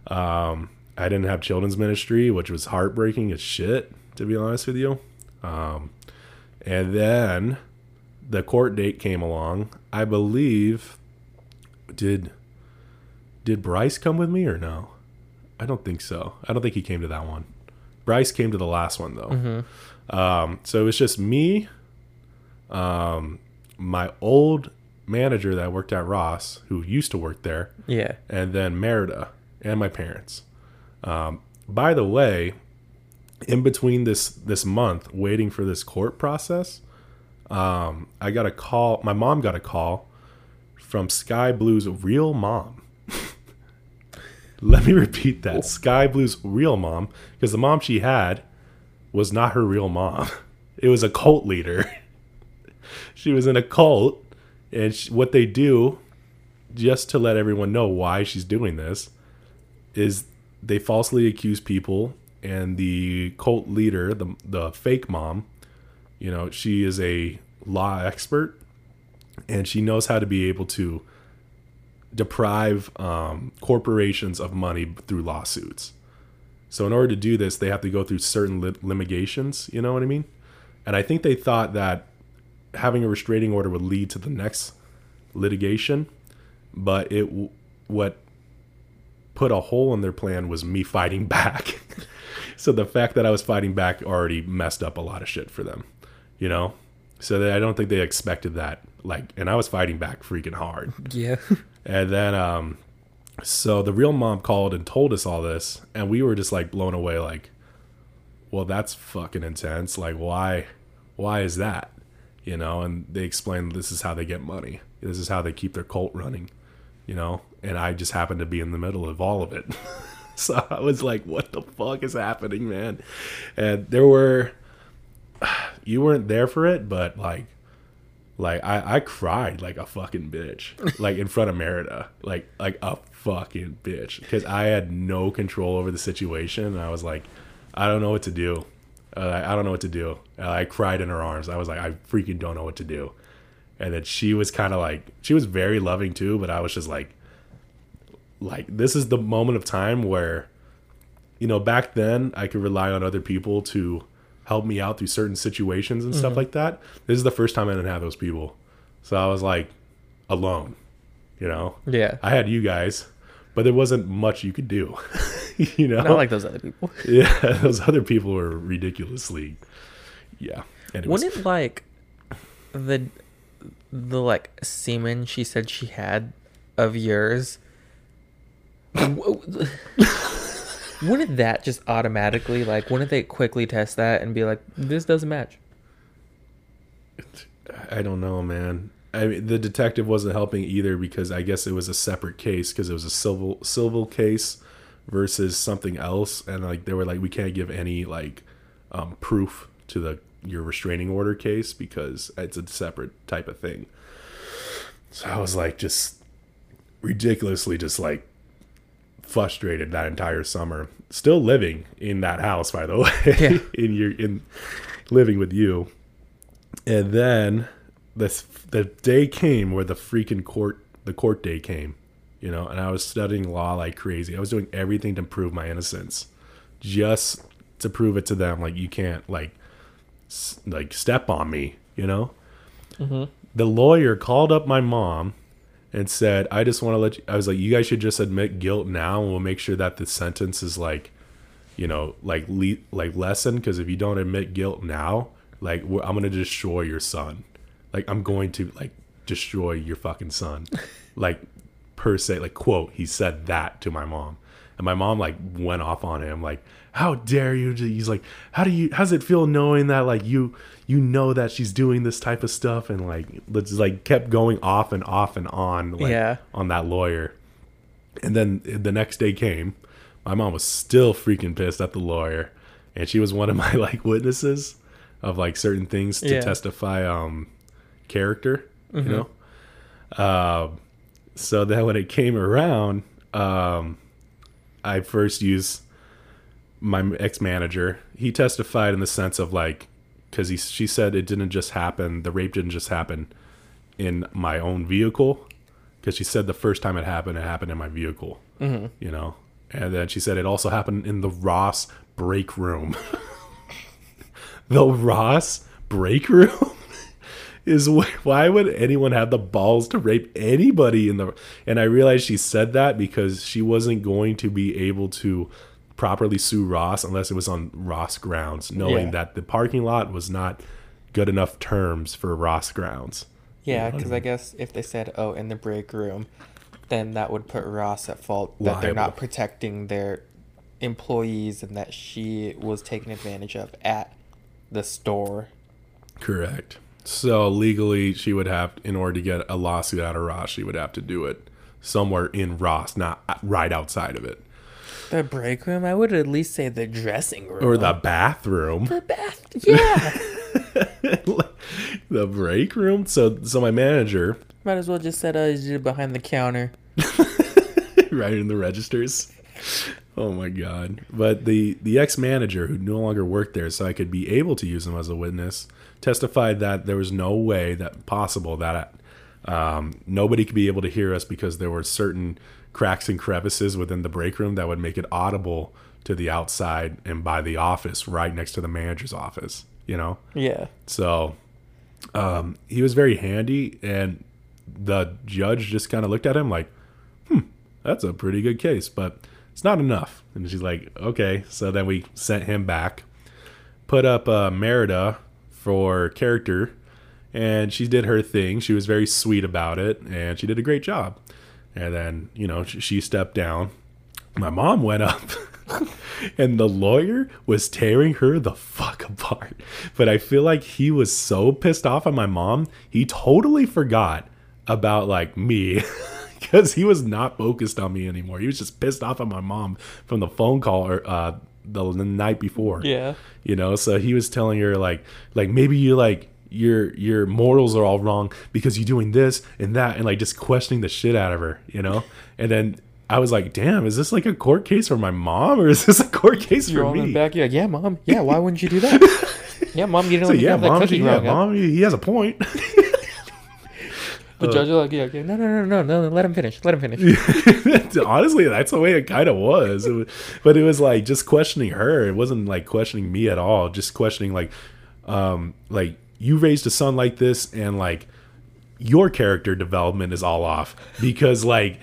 um, I didn't have children's ministry, which was heartbreaking as shit, to be honest with you. Um, and then the court date came along. I believe did did Bryce come with me or no? I don't think so. I don't think he came to that one. Bryce came to the last one though. Um, so it was just me, um, my old manager that worked at Ross, who used to work there, Yeah. and then Merida and my parents. Um, by the way, in between this this month, waiting for this court process, um, I got a call. My mom got a call from Sky Blue's real mom. Let me repeat that: Sky Blue's real mom, because the mom she had was not her real mom. It was a cult leader. she was in a cult, and sh what they do just to let everyone know why she's doing this, is they falsely accuse people, and the cult leader, the the fake mom, you know, she is a law expert, and she knows how to be able to deprive um, corporations of money through lawsuits. So in order to do this, they have to go through certain litigations. You know what I mean? And I think they thought that having a restraining order would lead to the next litigation, but it what put a hole in their plan was me fighting back. so the fact that I was fighting back already messed up a lot of shit for them, you know. So they, I don't think they expected that. Like, and I was fighting back freaking hard. Yeah. And then, um, so the real mom called and told us all this, and we were just like blown away. Like, well, that's fucking intense. Like, why, why is that? You know? And they explained this is how they get money. This is how they keep their cult running. You know? And I just happened to be in the middle of all of it. so I was like, what the fuck is happening, man? And there were, you weren't there for it, but like like I, I cried like a fucking bitch, like in front of Merida, like like a fucking bitch, because I had no control over the situation, and I was like, I don't know what to do, uh, I don't know what to do. I cried in her arms. I was like, I freaking don't know what to do, and then she was kind of like, she was very loving too, but I was just like, like this is the moment of time where, you know, back then I could rely on other people to help me out through certain situations and stuff mm-hmm. like that. This is the first time I didn't have those people. So I was like alone, you know? Yeah. I had you guys, but there wasn't much you could do, you know? Not like those other people. yeah, those other people were ridiculously, yeah. Anyways, Wouldn't like the the like semen she said she had of yours wouldn't that just automatically like wouldn't they quickly test that and be like this doesn't match I don't know, man. I mean, the detective wasn't helping either because I guess it was a separate case because it was a civil civil case versus something else, and like they were like, we can't give any like um, proof to the your restraining order case because it's a separate type of thing. So I was like, just ridiculously, just like frustrated that entire summer. Still living in that house, by the way, Yeah. in your in living with you. And then this the day came where the freaking court the court day came, you know, and I was studying law like crazy. I was doing everything to prove my innocence, just to prove it to them. Like you can't like s- like step on me, you know. Mm-hmm. The lawyer called up my mom and said, "I just want to let you." I was like, "You guys should just admit guilt now, and we'll make sure that the sentence is like." you know, like le- like lesson because if you don't admit guilt now, like we're, I'm gonna destroy your son. Like I'm going to like destroy your fucking son. like per se, like quote, he said that to my mom, and my mom like went off on him like, how dare you? He's like, how do you? How's it feel knowing that like you you know that she's doing this type of stuff and like let's like kept going off and off and on like Yeah. on that lawyer. And then the next day came. My mom was still freaking pissed at the lawyer, and she was one of my like witnesses of like certain things to Yeah. testify um character, you know. Um, so then when it came around, um, I first used my ex manager. He testified in the sense of like, because he she said it didn't just happen. The rape didn't just happen in my own vehicle because she said the first time it happened, it happened in my vehicle. Mm-hmm. You know, and then she said it also happened in the Ross break room. the Ross break room is wh- why would anyone have the balls to rape anybody in the? And I realized she said that because she wasn't going to be able to properly sue Ross unless it was on Ross grounds, knowing Yeah. that the parking lot was not good enough terms for Ross grounds. yeah because i guess if they said oh in the break room then that would put ross at fault that they're not protecting their employees and that she was taken advantage of at the store Correct. So legally, she would have, in order to get a lawsuit out of Ross, she would have to do it somewhere in Ross, not uh, right outside of it, the break room i would at least say the dressing room or the bathroom, the bath yeah the break room. So, so my manager, Might as well just said uh, did behind the counter. right in the registers. Oh my god! But the the ex manager who no longer worked there, so I could be able to use him as a witness, testified that there was no way that possible that um, nobody could be able to hear us because there were certain cracks and crevices within the break room that would make it audible to the outside and by the office right next to the manager's office. You know. Yeah. So um, he was very handy, and the judge just kind of looked at him like, hmm, that's a pretty good case, but it's not enough. And she's like, okay. So then we sent him back, put up uh, Merida for character, and she did her thing. She was very sweet about it, and she did a great job. And then, you know, she, stepped down. My mom went up. and the lawyer was tearing her the fuck apart. But I feel like he was so pissed off at my mom, he totally forgot about like me because he was not focused on me anymore. He was just pissed off at my mom from the phone call or uh the, the night before. Yeah. You know, so he was telling her like like maybe you like your your morals are all wrong because you're doing this and that and like just questioning the shit out of her, you know? And then I was like, damn, is this like a court case for my mom or is this a court case You're for me? back. You're like, yeah, mom. Yeah, why wouldn't you do that? yeah, mom. You didn't So yeah, have that mom, cookie yeah, up. mom, he has a point. The judge is like, yeah, okay, no, no, no, no, no, let him finish. Let him finish. Honestly, that's the way it kind of was. It was. But it was like just questioning her. It wasn't like questioning me at all. Just questioning like, um, like you raised a son like this, and like your character development is all off because like,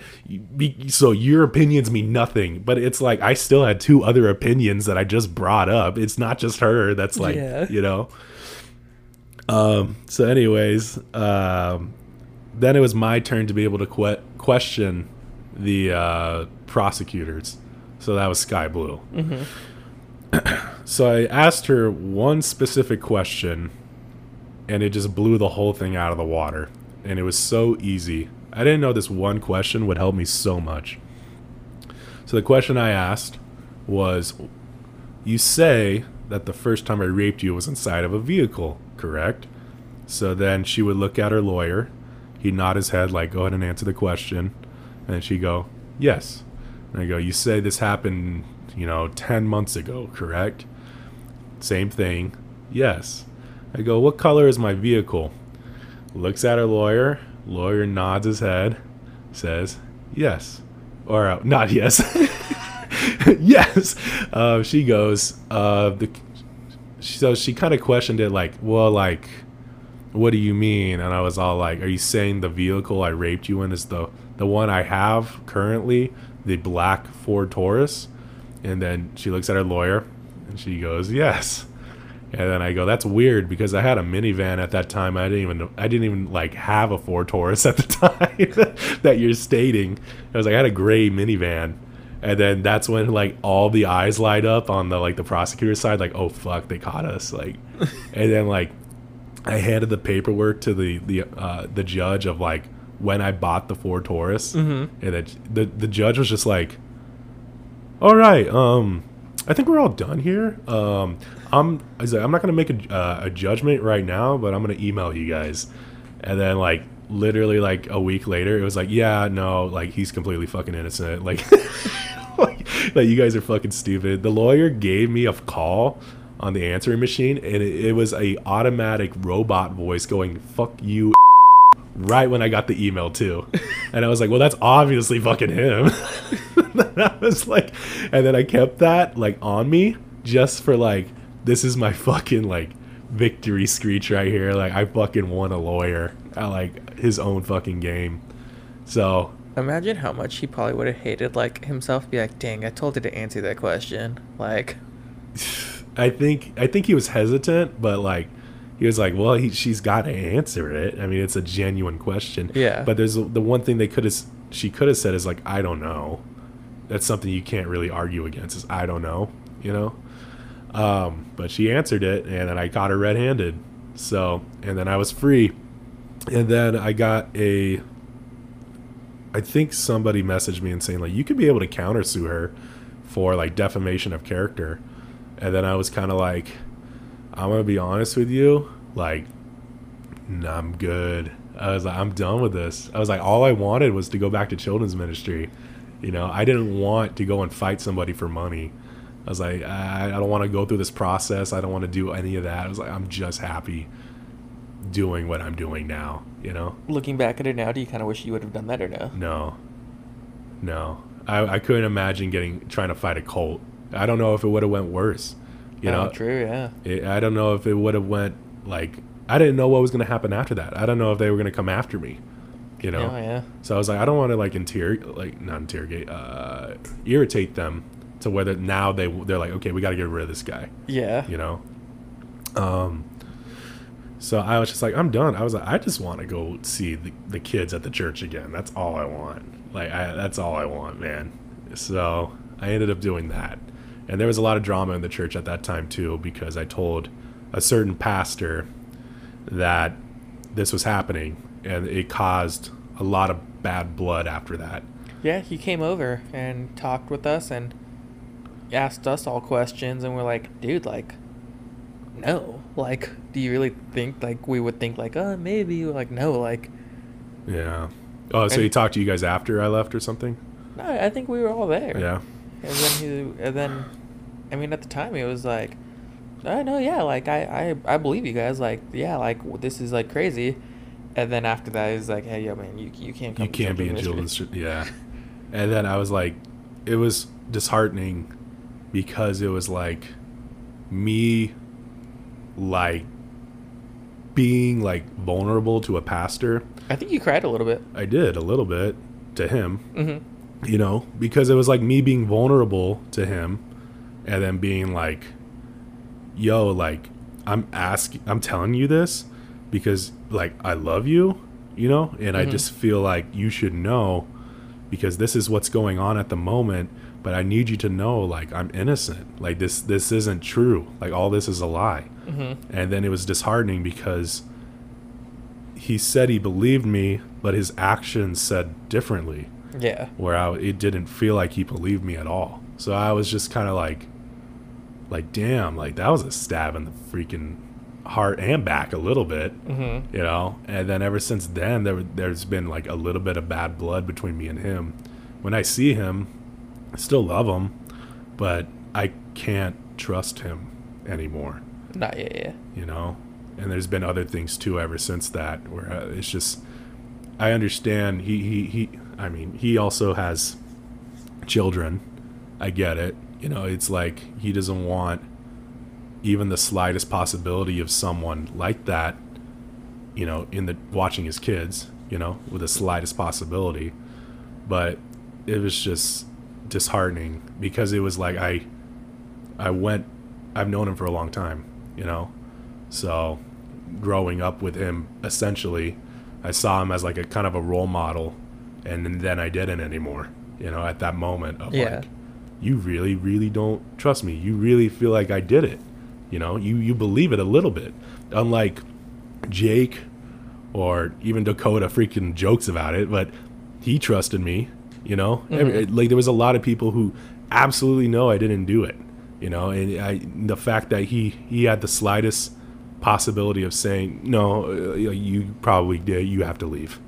be, so your opinions mean nothing. But it's like I still had two other opinions that I just brought up. It's not just her. That's like Yeah. you know. Um. So, anyways, um, then it was my turn to be able to que- question the uh, prosecutors. So that was Sky Blue. so I asked her one specific question, and it just blew the whole thing out of the water. And it was so easy. I didn't know this one question would help me so much. So the question I asked was You say that the first time I raped you was inside of a vehicle, correct? So then she would look at her lawyer. He'd nod his head, like, go ahead and answer the question. And she'd go, yes. And I go, you say this happened, you know, 10 months ago, correct? Same thing, yes. I go, what color is my vehicle? Looks at her lawyer. Lawyer nods his head, says, yes. Or, uh, not yes. yes. Uh, she goes, uh, the, so she kind of questioned it like, well, like, what do you mean? And I was all like, are you saying the vehicle I raped you in is the the one I have currently, the black Ford Taurus? And then she looks at her lawyer and she goes, yes. And then I go, that's weird because I had a minivan at that time. I didn't even I didn't even like have a Ford Taurus at the time that you're stating. I was like, I had a gray minivan. And then that's when like all the eyes light up on the like the prosecutor's side, like, oh fuck, they caught us. Like and then like I handed the paperwork to the the uh, the judge of like when I bought the Ford Taurus, and then the the judge was just like, "All right, um, I think we're all done here. Um, I'm I was like, I'm not gonna make a uh, a judgment right now, but I'm gonna email you guys." And then like literally like a week later, it was like, "Yeah, no, like he's completely fucking innocent. Like, like, like you guys are fucking stupid." The lawyer gave me a call on the answering machine, and it, it was a automatic robot voice going "fuck you." Right when I got the email too, and I was like, "Well, that's obviously fucking him." I was like, and then I kept that like on me just for like, this is my fucking like victory screech right here. Like I fucking won a lawyer at like his own fucking game. So Imagine how much he probably would have hated like himself. Be like, dang, I told you to answer that question. Like, I think I think he was hesitant, but like he was like, "Well, he, she's got to answer it. I mean, it's a genuine question." Yeah. But there's the one thing they could have she could have said is like, "I don't know." That's something you can't really argue against. Is I don't know, you know. Um, but she answered it, and then I caught her red-handed. So, and then I was free, and then I got a. I think somebody messaged me and saying like you could be able to countersue her for like defamation of character. And then I was kind of like, I'm gonna be honest with you, like, nah, I'm good. I was like, I'm done with this. I was like, all I wanted was to go back to children's ministry. You know, I didn't want to go and fight somebody for money. I was like, I, I don't want to go through this process. I don't want to do any of that. I was like, I'm just happy doing what I'm doing now. You know? Looking back at it now, do you kind of wish you would have done that or no? No, no. I, I couldn't imagine getting trying to fight a cult. I don't know if it would have went worse. You Oh, know, true, yeah. it, I don't know if it would have went like I didn't know what was going to happen after that. I don't know if they were going to come after me. You know, Oh, yeah. so I was like, I don't want to like interrogate, like not interrogate, uh, irritate them to whether now they they're like, okay, we got to get rid of this guy. Yeah. You know, um. So I was just like, I'm done. I was like, I just want to go see the, the kids at the church again. That's all I want. Like, I, that's all I want, man. So I ended up doing that. And there was a lot of drama in the church at that time, too, because I told a certain pastor that this was happening and it caused a lot of bad blood after that. Yeah, he came over and talked with us and asked us all questions, and we're like, dude, like, no. Like, do you really think, like, we would think, like, uh, maybe? We're like, no, like, Yeah. Oh, so And- he talked to you guys after I left or something? no, I think we were all there. Yeah. And then he, and then, I mean, at the time, it was like, I know, yeah, like, I, I, I believe you guys, like, yeah, like, this is, like, crazy. And then after that, he's like, hey, yo, man, you, you can't come you can't be in children's children's ministry." yeah and then i was like it was disheartening because it was like me like being like vulnerable to a pastor I think you cried a little bit. i did a little bit to him Mm-hmm. you know because it was like me being vulnerable to him and then being like yo like i'm asking i'm telling you this because like i love you you know and i Mhm. just feel like you should know because this is what's going on at the moment but i need you to know like i'm innocent like this this isn't true like all this is a lie Mm-hmm. and then it was disheartening because he said he believed me but his actions said differently Yeah. where I, it didn't feel like he believed me at all. So I was just kind of like, like, damn, like that was a stab in the freaking heart and back a little bit, Mm-hmm. you know. And then ever since then, there there's been like a little bit of bad blood between me and him. When I see him, I still love him, but I can't trust him anymore. Not yet, yeah. you know? And there's been other things too ever since that where uh, it's just i understand he he he i mean he also has children. I get it. You know it's like he doesn't want even the slightest possibility of someone like that you know in the watching his kids you know with the slightest possibility. But it was just disheartening because it was like i i went i've known him for a long time you know? So growing up with him essentially i saw him as like a kind of a role model and then i didn't anymore you know at that moment of Yeah. like you really really don't trust me. You really feel like i did it you know? You you believe it a little bit. Unlike jake or even dakota freaking jokes about it but he trusted me you know Every- like there was a lot of people who absolutely know i didn't do it you know and I, the fact that he he had the slightest possibility of saying no uh, you probably did you have to leave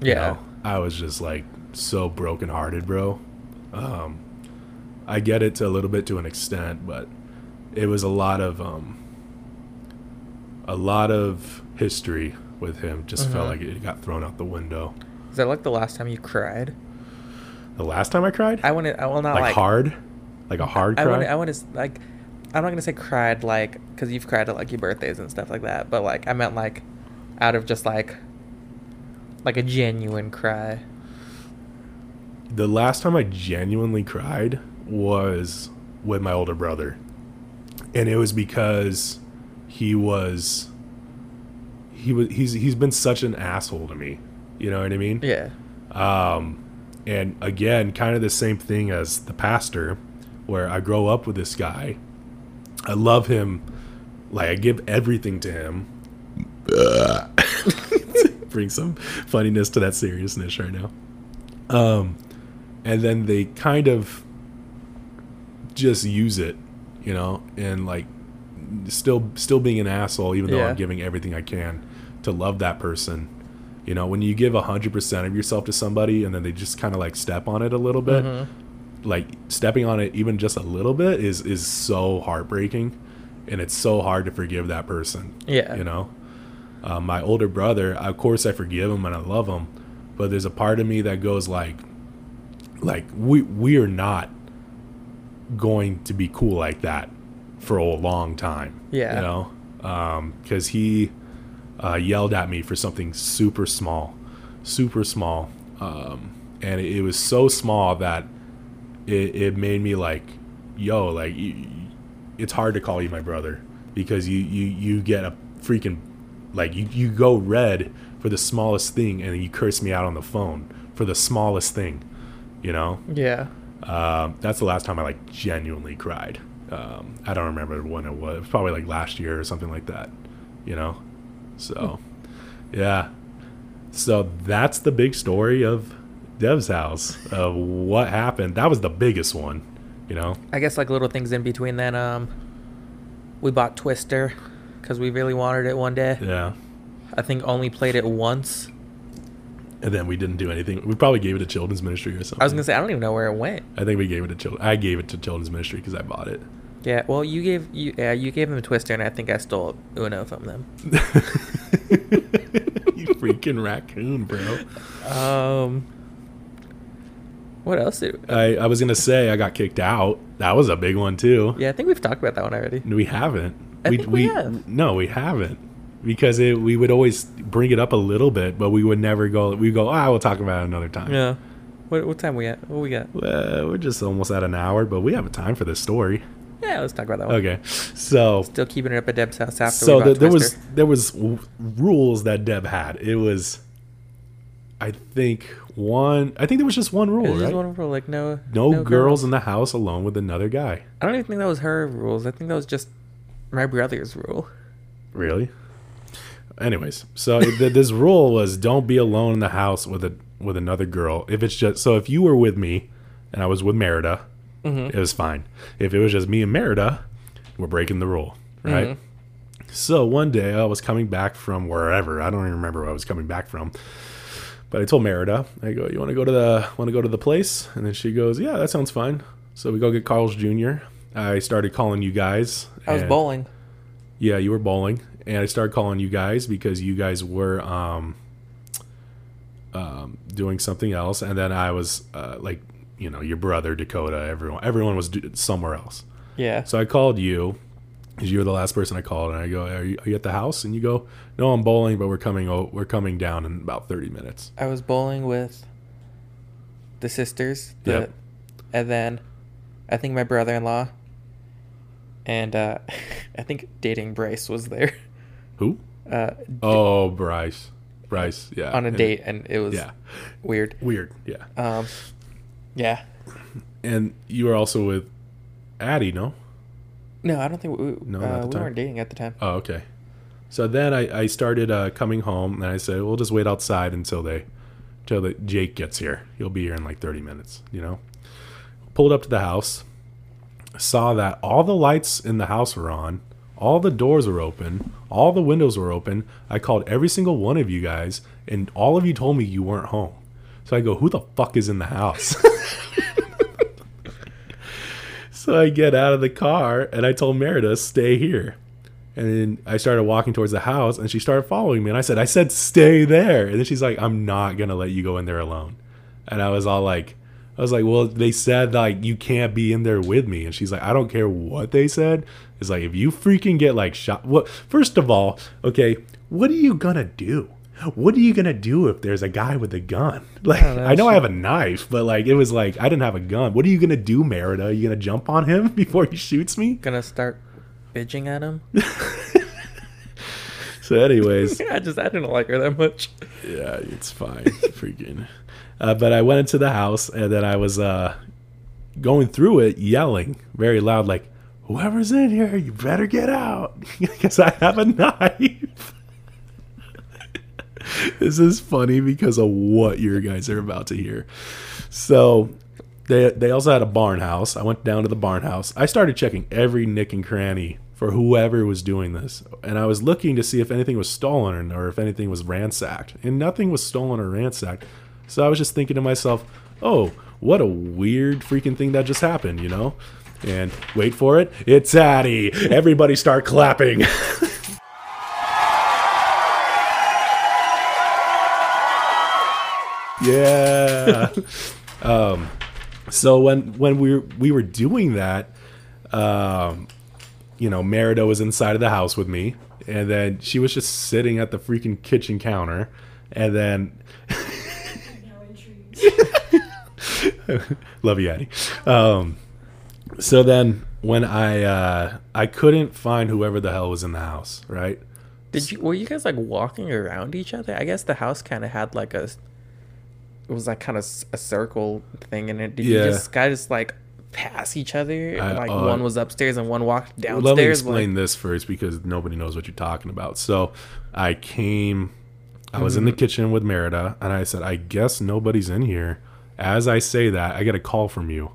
you Yeah. know? i was just like so brokenhearted bro um i get it to a little bit to an extent but it was a lot of um a lot of history with him just felt Mhm. like it got thrown out the window Is that like the last time you cried? The last time i cried I want to. I will not like, like, hard like a hard I cry. I want to like. I'm not gonna say cried like because you've cried at like your birthdays and stuff like that, but like I meant like out of just like like a genuine cry. the last time I genuinely cried was with my older brother. And it was because he was he was he's he's been such an asshole to me. You know what I mean? Yeah. Um and again, kind of the same thing as the pastor where I grow up with this guy. I love him. Like I give everything to him. Bring some funniness to that seriousness right now. Um and then they kind of just use it, you know, and like still still being an asshole even though Yeah. I'm giving everything I can to love that person, You know, when you give 100% of yourself to somebody and then they just kind of like step on it a little bit, like stepping on it even just a little bit is is so heartbreaking and it's so hard to forgive that person. Yeah. You know? Uh, my older brother, of course I forgive him and I love him, but there's a part of me that goes like like we we are not going to be cool like that for a long time. Yeah. You know? Um, cuz he uh, yelled at me for something super small, super small. Um, and it, it was so small that it, it made me like, yo, like, you, it's hard to call you my brother because you, you, you get a freaking, like, you, you go red for the smallest thing and you curse me out on the phone for the smallest thing, you know? Yeah. Um, that's the last time I like genuinely cried. Um, I don't remember when it was. It was probably like last year or something like that. You know, so yeah. So that's the big story of Deb's house of what happened. That was the biggest one. You know, I guess like little things in between then. Um, we bought Twister because we really wanted it one day. yeah. I think only played it once. And then we didn't do anything. We probably gave it to children's ministry or something. I was gonna say I don't even know where it went. I think we gave it to children. I gave it to children's ministry because I bought it. Yeah. Well, you gave you yeah you gave them a Twister, and I think I stole Uno from them. you freaking raccoon, bro. Um. What else? Did, I, I was gonna say I got kicked out. That was a big one too. yeah, I think we've talked about that one already. We haven't. I think we have. No, we haven't. Because it, we would always bring it up a little bit, but we would never go. We go. Ah, we'll talk about it another time. Yeah. What what time we at? What we got? Well, we're just almost at an hour, but we have a time for this story. Yeah, let's talk about that one. Okay, so Still keeping it up at Deb's house after so the, there was there was w- rules that Deb had. It was, I think one. I think there was just one rule, right? just one rule, like no no, girls in the house alone with another guy. I don't even think that was her rules. I think that was just my brother's rule. Really? Anyways, so th- this rule was don't be alone in the house with a with another girl. If it's just so, if you were with me and I was with Merida, it was fine. If it was just me and Merida, we're breaking the rule, right? So one day I was coming back from wherever. I don't even remember where I was coming back from. But I told Merida, I go, "You want to go to the want to go to the place?" And then she goes, "Yeah, that sounds fine." So we go get Carl's Jr. I started calling you guys. I was bowling. yeah, you were bowling, and I started calling you guys because you guys were um, um, doing something else, and then I was uh, like, you know, your brother Dakota, everyone, everyone was somewhere else. Yeah. So I called you, because you were the last person I called, and I go, are you, are you at the house? And you go, No, I'm bowling, but we're coming. Oh, we're coming down in about thirty minutes. I was bowling with the sisters. The, Yep. And then I think my brother in law and uh, I think dating Bryce was there Who? uh, Oh, Bryce. Bryce. Yeah. on a And- date, and it was Yeah. weird. Weird. Yeah. Um, yeah. And you were also with Addie, no? No, I don't think we, No, uh, we time. weren't dating at the time. Oh, okay. So then I, I started uh, coming home, and I said, "We'll just wait outside until they, until the Jake gets here. He'll be here in like thirty minutes." You know. Pulled up to the house, saw that all the lights in the house were on, all the doors were open, all the windows were open. I called every single one of you guys, and all of you told me you weren't home. So I go, "Who the fuck is in the house?" So I get out of the car and I told Merida, stay here. And then I started walking towards the house and she started following me. And I said, I said, stay there. And then she's like, I'm not going to let you go in there alone. And I was all like, I was like, well, they said like you can't be in there with me. And she's like, I don't care what they said. It's like, if you freaking get like shot, what, first of all, okay, what are you to do? What are you gonna do if there's a guy with a gun? Like, know, I know I have a knife, but like, it was like I didn't have a gun. What are you gonna do, Merida? Are you gonna jump on him before he shoots me? Gonna start bitching at him. So, anyways, I just I didn't like her that much. yeah, it's fine. Freaking. Uh, but I went into the house and then I was uh, going through it, yelling very loud, like, "Whoever's in here, you better get out, because I have a knife." this is funny because of what you guys are about to hear. So. They, they also had a barn house. I went down to the barn house. I started checking every nick and cranny for whoever was doing this. And I was looking to see if anything was stolen or if anything was ransacked. And nothing was stolen or ransacked. So I was just thinking to myself, oh, what a weird freaking thing that just happened, you know? And wait for it, it's Addie. Everybody start clapping. yeah. um, so when when we were, we were doing that, um, you know, Merida was inside of the house with me, and then she was just sitting at the freaking kitchen counter, and then. Love you, Addie. Um, so then when I uh, I couldn't find whoever the hell was in the house, right? Did you were you guys like walking around each other? I guess the house kind of had like a it was like kind of a circle thing in it. Did Yeah. you just guys like pass each other? I- like uh, one was upstairs and one walked downstairs. Let me like- explain this first because nobody knows what you're talking about. So I came, I was in the kitchen with Merida, and I said, I guess nobody's in here. As I say that, I get a call from you.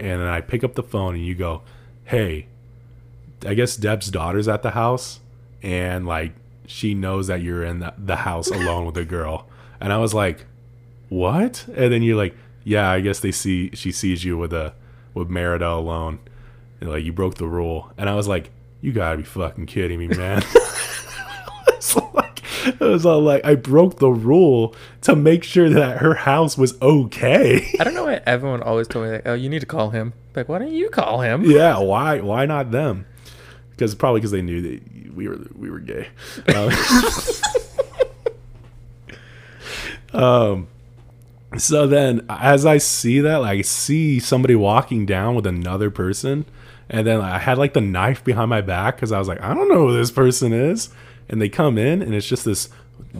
And I pick up the phone, and you go, Hey, I guess Deb's daughter's at the house, and like she knows that you're in the, the house alone with a girl. And I was like, What? And then you're like, Yeah, I guess they see she sees you with a with Merida alone. And like you broke the rule. And I was like, You gotta be fucking kidding me, man. it's like I was all like, I broke the rule to make sure that her house was okay. I don't know why everyone always told me like, oh, you need to call him. Like, why don't you call him? yeah, why why not them? Because probably because they knew that we were we were gay. Um, um, so then as I see that, like, I see somebody walking down with another person, and then I had like the knife behind my back because I was like, I don't know who this person is, and they come in, and it's just this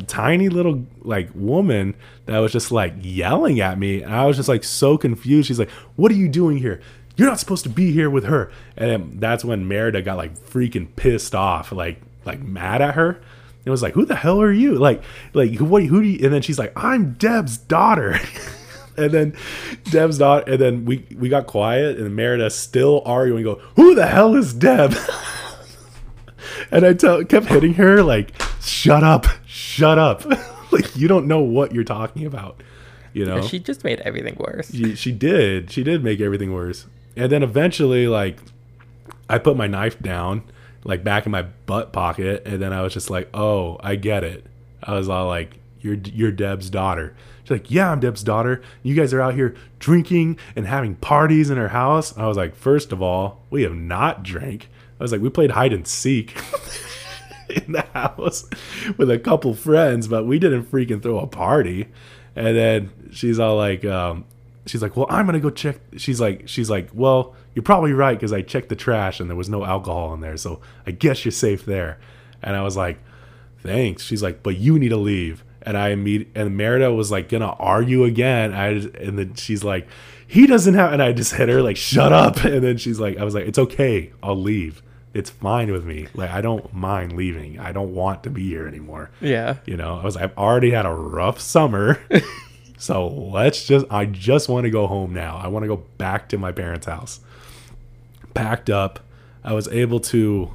tiny little like woman that was just like yelling at me, and I was just like so confused. She's like, "What are you doing here?" You're not supposed to be here with her. And that's when Merida got like freaking pissed off, like like mad at her. It was like, who the hell are you? Like, like who? What? Who do you? And then she's like, I'm Deb's daughter. and then Deb's daughter. And then we we got quiet, and Merida still arguing. Go, who the hell is Deb? and I tell, kept hitting her like, shut up, shut up. like you don't know what you're talking about. You know, She just made everything worse. she, she did. She did make everything worse. And then eventually, like, I put my knife down, like, back in my butt pocket, and then I was just like, "Oh, I get it." I was all like, "You're you're Deb's daughter." She's like, "Yeah, I'm Deb's daughter. You guys are out here drinking and having parties in her house." I was like, first of all, we have not drank." I was like, "We played hide and seek." in the house with a couple friends, but we didn't freaking throw a party. And then she's all like, um, she's like, well, I'm gonna go check. She's like, she's like, well, you're probably right because I checked the trash and there was no alcohol in there, so I guess you're safe there. And I was like, thanks. She's like, but you need to leave. And I immediately and Merida was like gonna argue again. I just, and then she's like, he doesn't have. And I just hit her like, shut up. And then she's like, I was like, it's okay, I'll leave. It's fine with me. Like I don't mind leaving. I don't want to be here anymore. Yeah. You know, I was I've already had a rough summer. so let's just I just want to go home now. I want to go back to my parents' house. Packed up. I was able to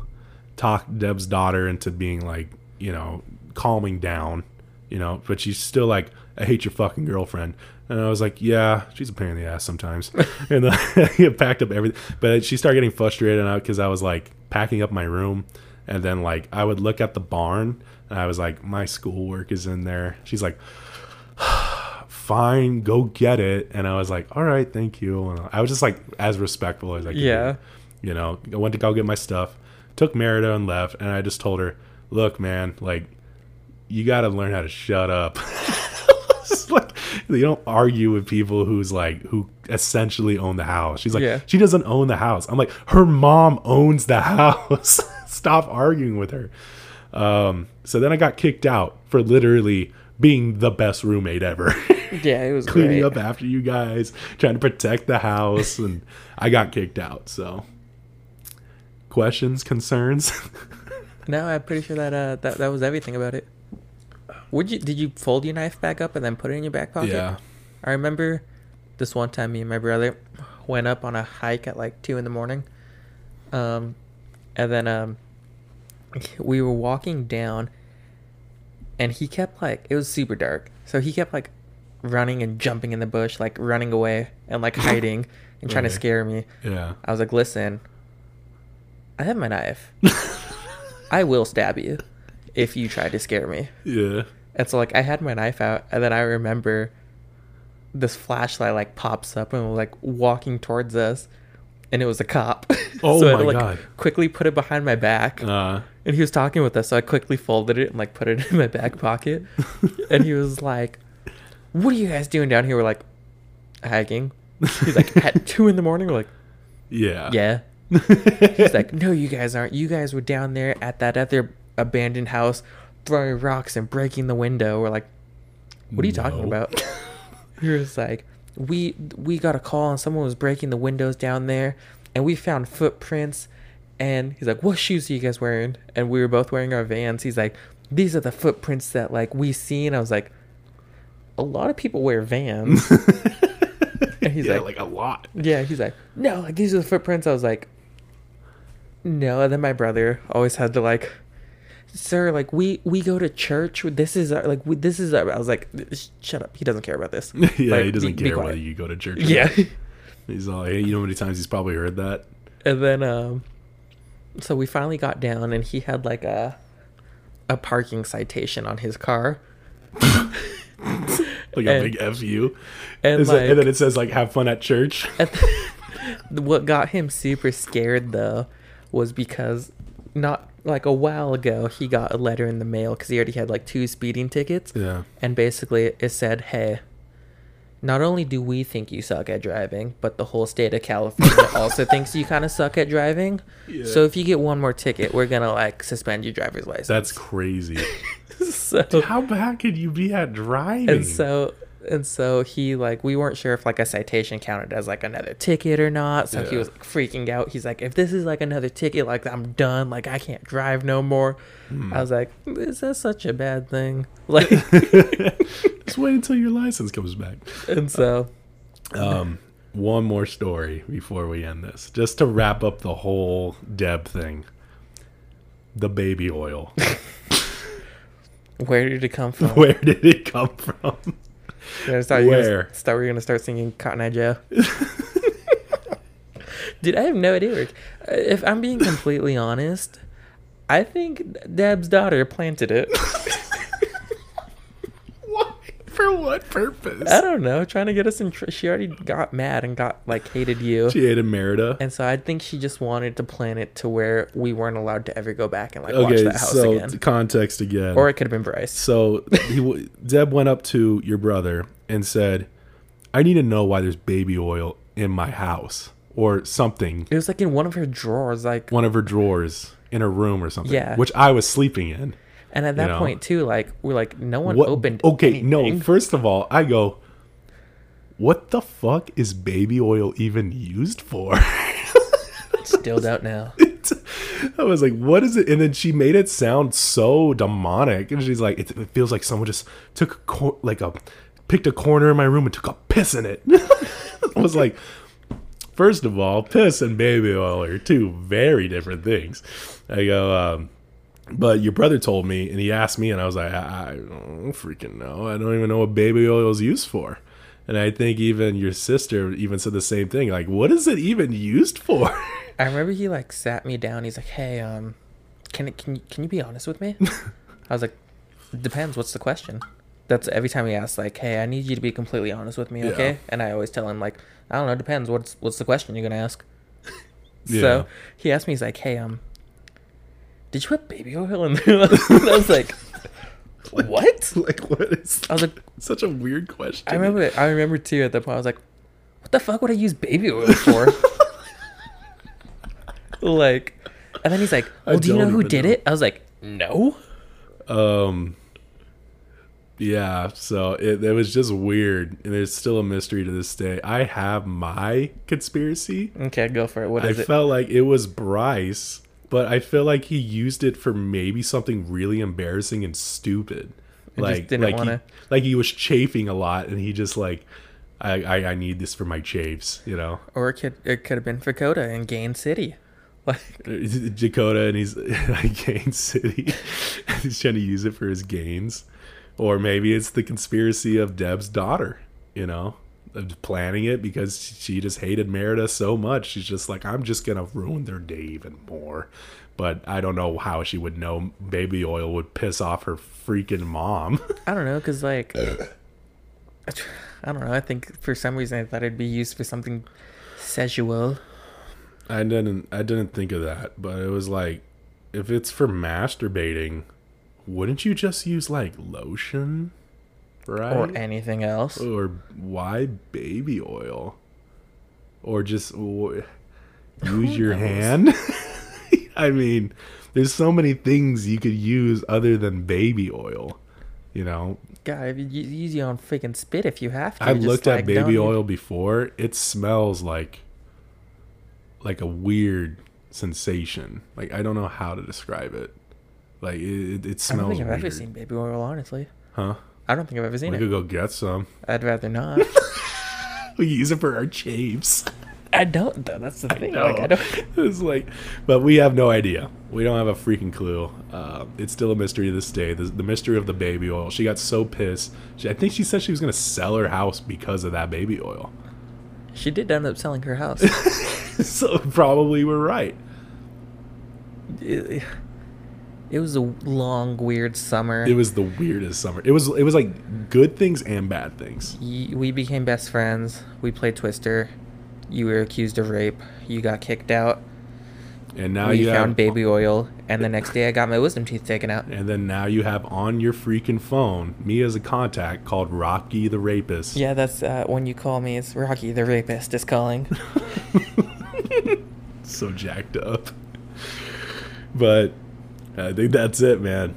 talk Deb's daughter into being like, you know, calming down, you know, but she's still like, I hate your fucking girlfriend. And I was like, yeah, she's a pain in the ass sometimes. and then I packed up everything. But she started getting frustrated because I was like packing up my room. And then like I would look at the barn and I was like, my schoolwork is in there. She's like, fine, go get it. And I was like, all right, thank you. And I was just like as respectful as I could. be. Yeah. You know, I went to go get my stuff, took Merida and left. And I just told her, look, man, like, you got to learn how to shut up. Like, you don't argue with people who's like, who essentially own the house. She's like, Yeah. she doesn't own the house. I'm like, her mom owns the house. Stop arguing with her. Um, so then I got kicked out for literally being the best roommate ever. Yeah, it was Cleaning great. up after you guys, trying to protect the house, and I got kicked out. So, questions, concerns? No, I'm pretty sure that uh that, that was everything about it. Would you did you fold your knife back up and then put it in your back pocket? yeah. I remember this one time me and my brother went up on a hike at like two in the morning. Um And then um we were walking down and he kept like it was super dark. So he kept like running and jumping in the bush, like running away and like hiding and trying to scare me. Yeah. I was like, "Listen, I have my knife. I will stab you if you try to scare me." Yeah. And so like I had my knife out and then I remember this flashlight like pops up and was like walking towards us and it was a cop. Oh so I had my to, God. quickly put it behind my back. Uh, and he was talking with us, so I quickly folded it and like put it in my back pocket. and he was like, What are you guys doing down here? We're like hiking. He's like at two in the morning, we're like, yeah. Yeah. He's like, No, you guys aren't. You guys were down there at that other abandoned house throwing rocks and breaking the window. We're like, What are you talking No. about? he was like, We we got a call and someone was breaking the windows down there and we found footprints and he's like, What shoes are you guys wearing? And we were both wearing our vans. He's like, These are the footprints that like we seen. I was like, A lot of people wear vans. and he's yeah, like, like a lot. yeah, he's like, no, like these are the footprints. I was like, no. And then my brother always had to like, sir, like we we go to church. This is our, like we, this is our. I was like, shut up. He doesn't care about this. yeah, Like, he doesn't be- be care quiet." whether you go to church. or Yeah. He's all, hey, you know how many times he's probably heard that? and then um, so we finally got down, and he had like a a parking citation on his car. Like a And- big F you. and, like- and then it says, like, have fun at church. what got him super scared though was because not like a while ago he got a letter in the mail because he already had like two speeding tickets Yeah. and basically it said hey not only do we think you suck at driving but the whole state of california also thinks you kind of suck at driving Yeah. so if you get one more ticket we're gonna like suspend your driver's license That's crazy. so How bad could you be at driving? and so and so he like we weren't sure if like a citation counted as like another ticket or not so he was like, freaking out he's like if this is like another ticket like i'm done like i can't drive no more Hmm. i was like is that such a bad thing like Just wait until your license comes back. and so Um, one more story before we end this, just to wrap up the whole Deb thing. The baby oil. where did it come from Where did it come from? I just thought you were Where? gonna, thought we were gonna start singing Cotton Eye Joe. Dude, I have no idea. Rick. If I'm being completely honest, I think Deb's daughter planted it. For what purpose? I don't know, trying to get us in. Tr- she already got mad and got like hated you, She hated Merida. and so I think she just wanted to plan it to where we weren't allowed to ever go back and like watch Okay, that house so again. context again. Or it could have been Bryce. So he, w- Deb went up to your brother and said, "I need to know why there's baby oil in my house or something, It was like in one of her drawers, like one of her drawers in her room or something." Yeah. which I was sleeping in. And at that know? point too, like we're like, no one What? opened. Okay, no. First of all, I go, "What the fuck is baby oil even used for?" Still don't know. I was like, "What is it?" And then she made it sound so demonic, and she's like, "It, it feels like someone just took a cor- like a picked a corner in my room and took a piss in it." I was like, first of all, piss and baby oil are two very different things." I go, um, but your brother told me, and he asked me, and I was like, I, I don't freaking know. I don't even know what baby oil is used for. And I think even your sister even said the same thing. Like, what is it even used for? I remember he like sat me down. He's like, "Hey, um, can it, can you, can you be honest with me?" I was like, "Depends. What's the question?" That's every time he asks, like, "Hey, I need you to be completely honest with me, Yeah. okay?" And I always tell him like, "I don't know. Depends. What's what's the question you're gonna ask?" Yeah. So he asked me, he's like, "Hey, um, did you put baby oil in there?" and I was like, "What?" like, what is I was like, such a weird question? I remember, I remember too. At the point, I was like, "What the fuck would I use baby oil for?" like, and then he's like, I "Well, do you know who did know. it?" I was like, "No." Um, yeah. So it, it was just weird, and there's still a mystery to this day. I have my conspiracy. Okay, go for it. What I is it? felt like it was Bryce, but I feel like he used it for maybe something really embarrassing and stupid. Just like, didn't like wanna- he, like he was chafing a lot, and he just like, I, I, I need this for my chafes, you know. or it could, it could have been Fakota in Gain City. Like, Dakota and he's like Gain City. he's trying to use it for his gains. Or maybe it's the conspiracy of Deb's daughter, you know, planning it because she just hated Merida so much. She's just like, I'm just going to ruin their day even more. But I don't know how she would know baby oil would piss off her freaking mom. I don't know, because, like, I don't know. I think for some reason I thought it'd be used for something sexual. I didn't I didn't think of that, but it was like if it's for masturbating, wouldn't you just use like lotion? Right? Or anything else. Or why baby oil? Or just w- use your hand? I mean, there's so many things you could use other than baby oil. You know, God, if you you use your own freaking spit if you have to. I've just, looked at baby oil before. It smells like like a weird sensation. Like I don't know how to describe it. Like it, it I don't smells think I've ever seen baby oil, honestly. Huh? I don't think I've ever seen it. We it. could go get some. I'd rather not. We use it for our shapes. I don't, though. That's the thing. No. Like, I don't. it's like, but we have no idea. We don't have a freaking clue. Uh, it's still a mystery to this day. The, the mystery of the baby oil. She got so pissed. She, I think she said she was gonna sell her house because of that baby oil. She did end up selling her house. so probably we're right. It, was a long, weird summer. It was the weirdest summer. It was it was like good things and bad things. Y- we became best friends. We played Twister. You were accused of rape. You got kicked out. And now we you found have baby oil, and the next day I got my wisdom teeth taken out. and then now you have on your freaking phone me as a contact called Rocky the rapist. Yeah, that's uh, when you call me. It's Rocky, the rapist, is calling. so jacked up. But I think that's it, man.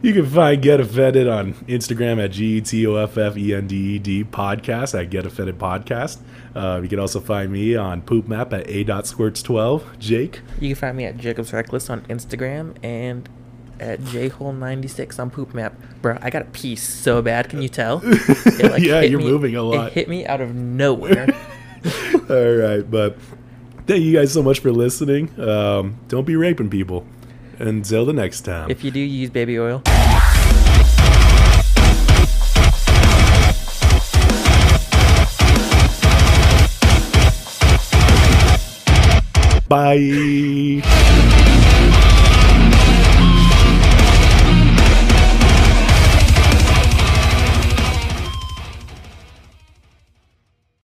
You can find Get Offended on Instagram at G E T O F F E N D E D podcast at Get Offended Podcast. Uh, you can also find me on Poop Map at A. Squirts 12. Jake. You can find me at Jacob's Reckless on Instagram and at jhole96 on Poop Map. Bro, I got a piece so bad. Can you tell? It, Yeah, you're me- moving a lot. It hit me out of nowhere. All right, but thank you guys so much for listening. Um, don't be raping people. Until the next time. if you do use baby oil. Bye.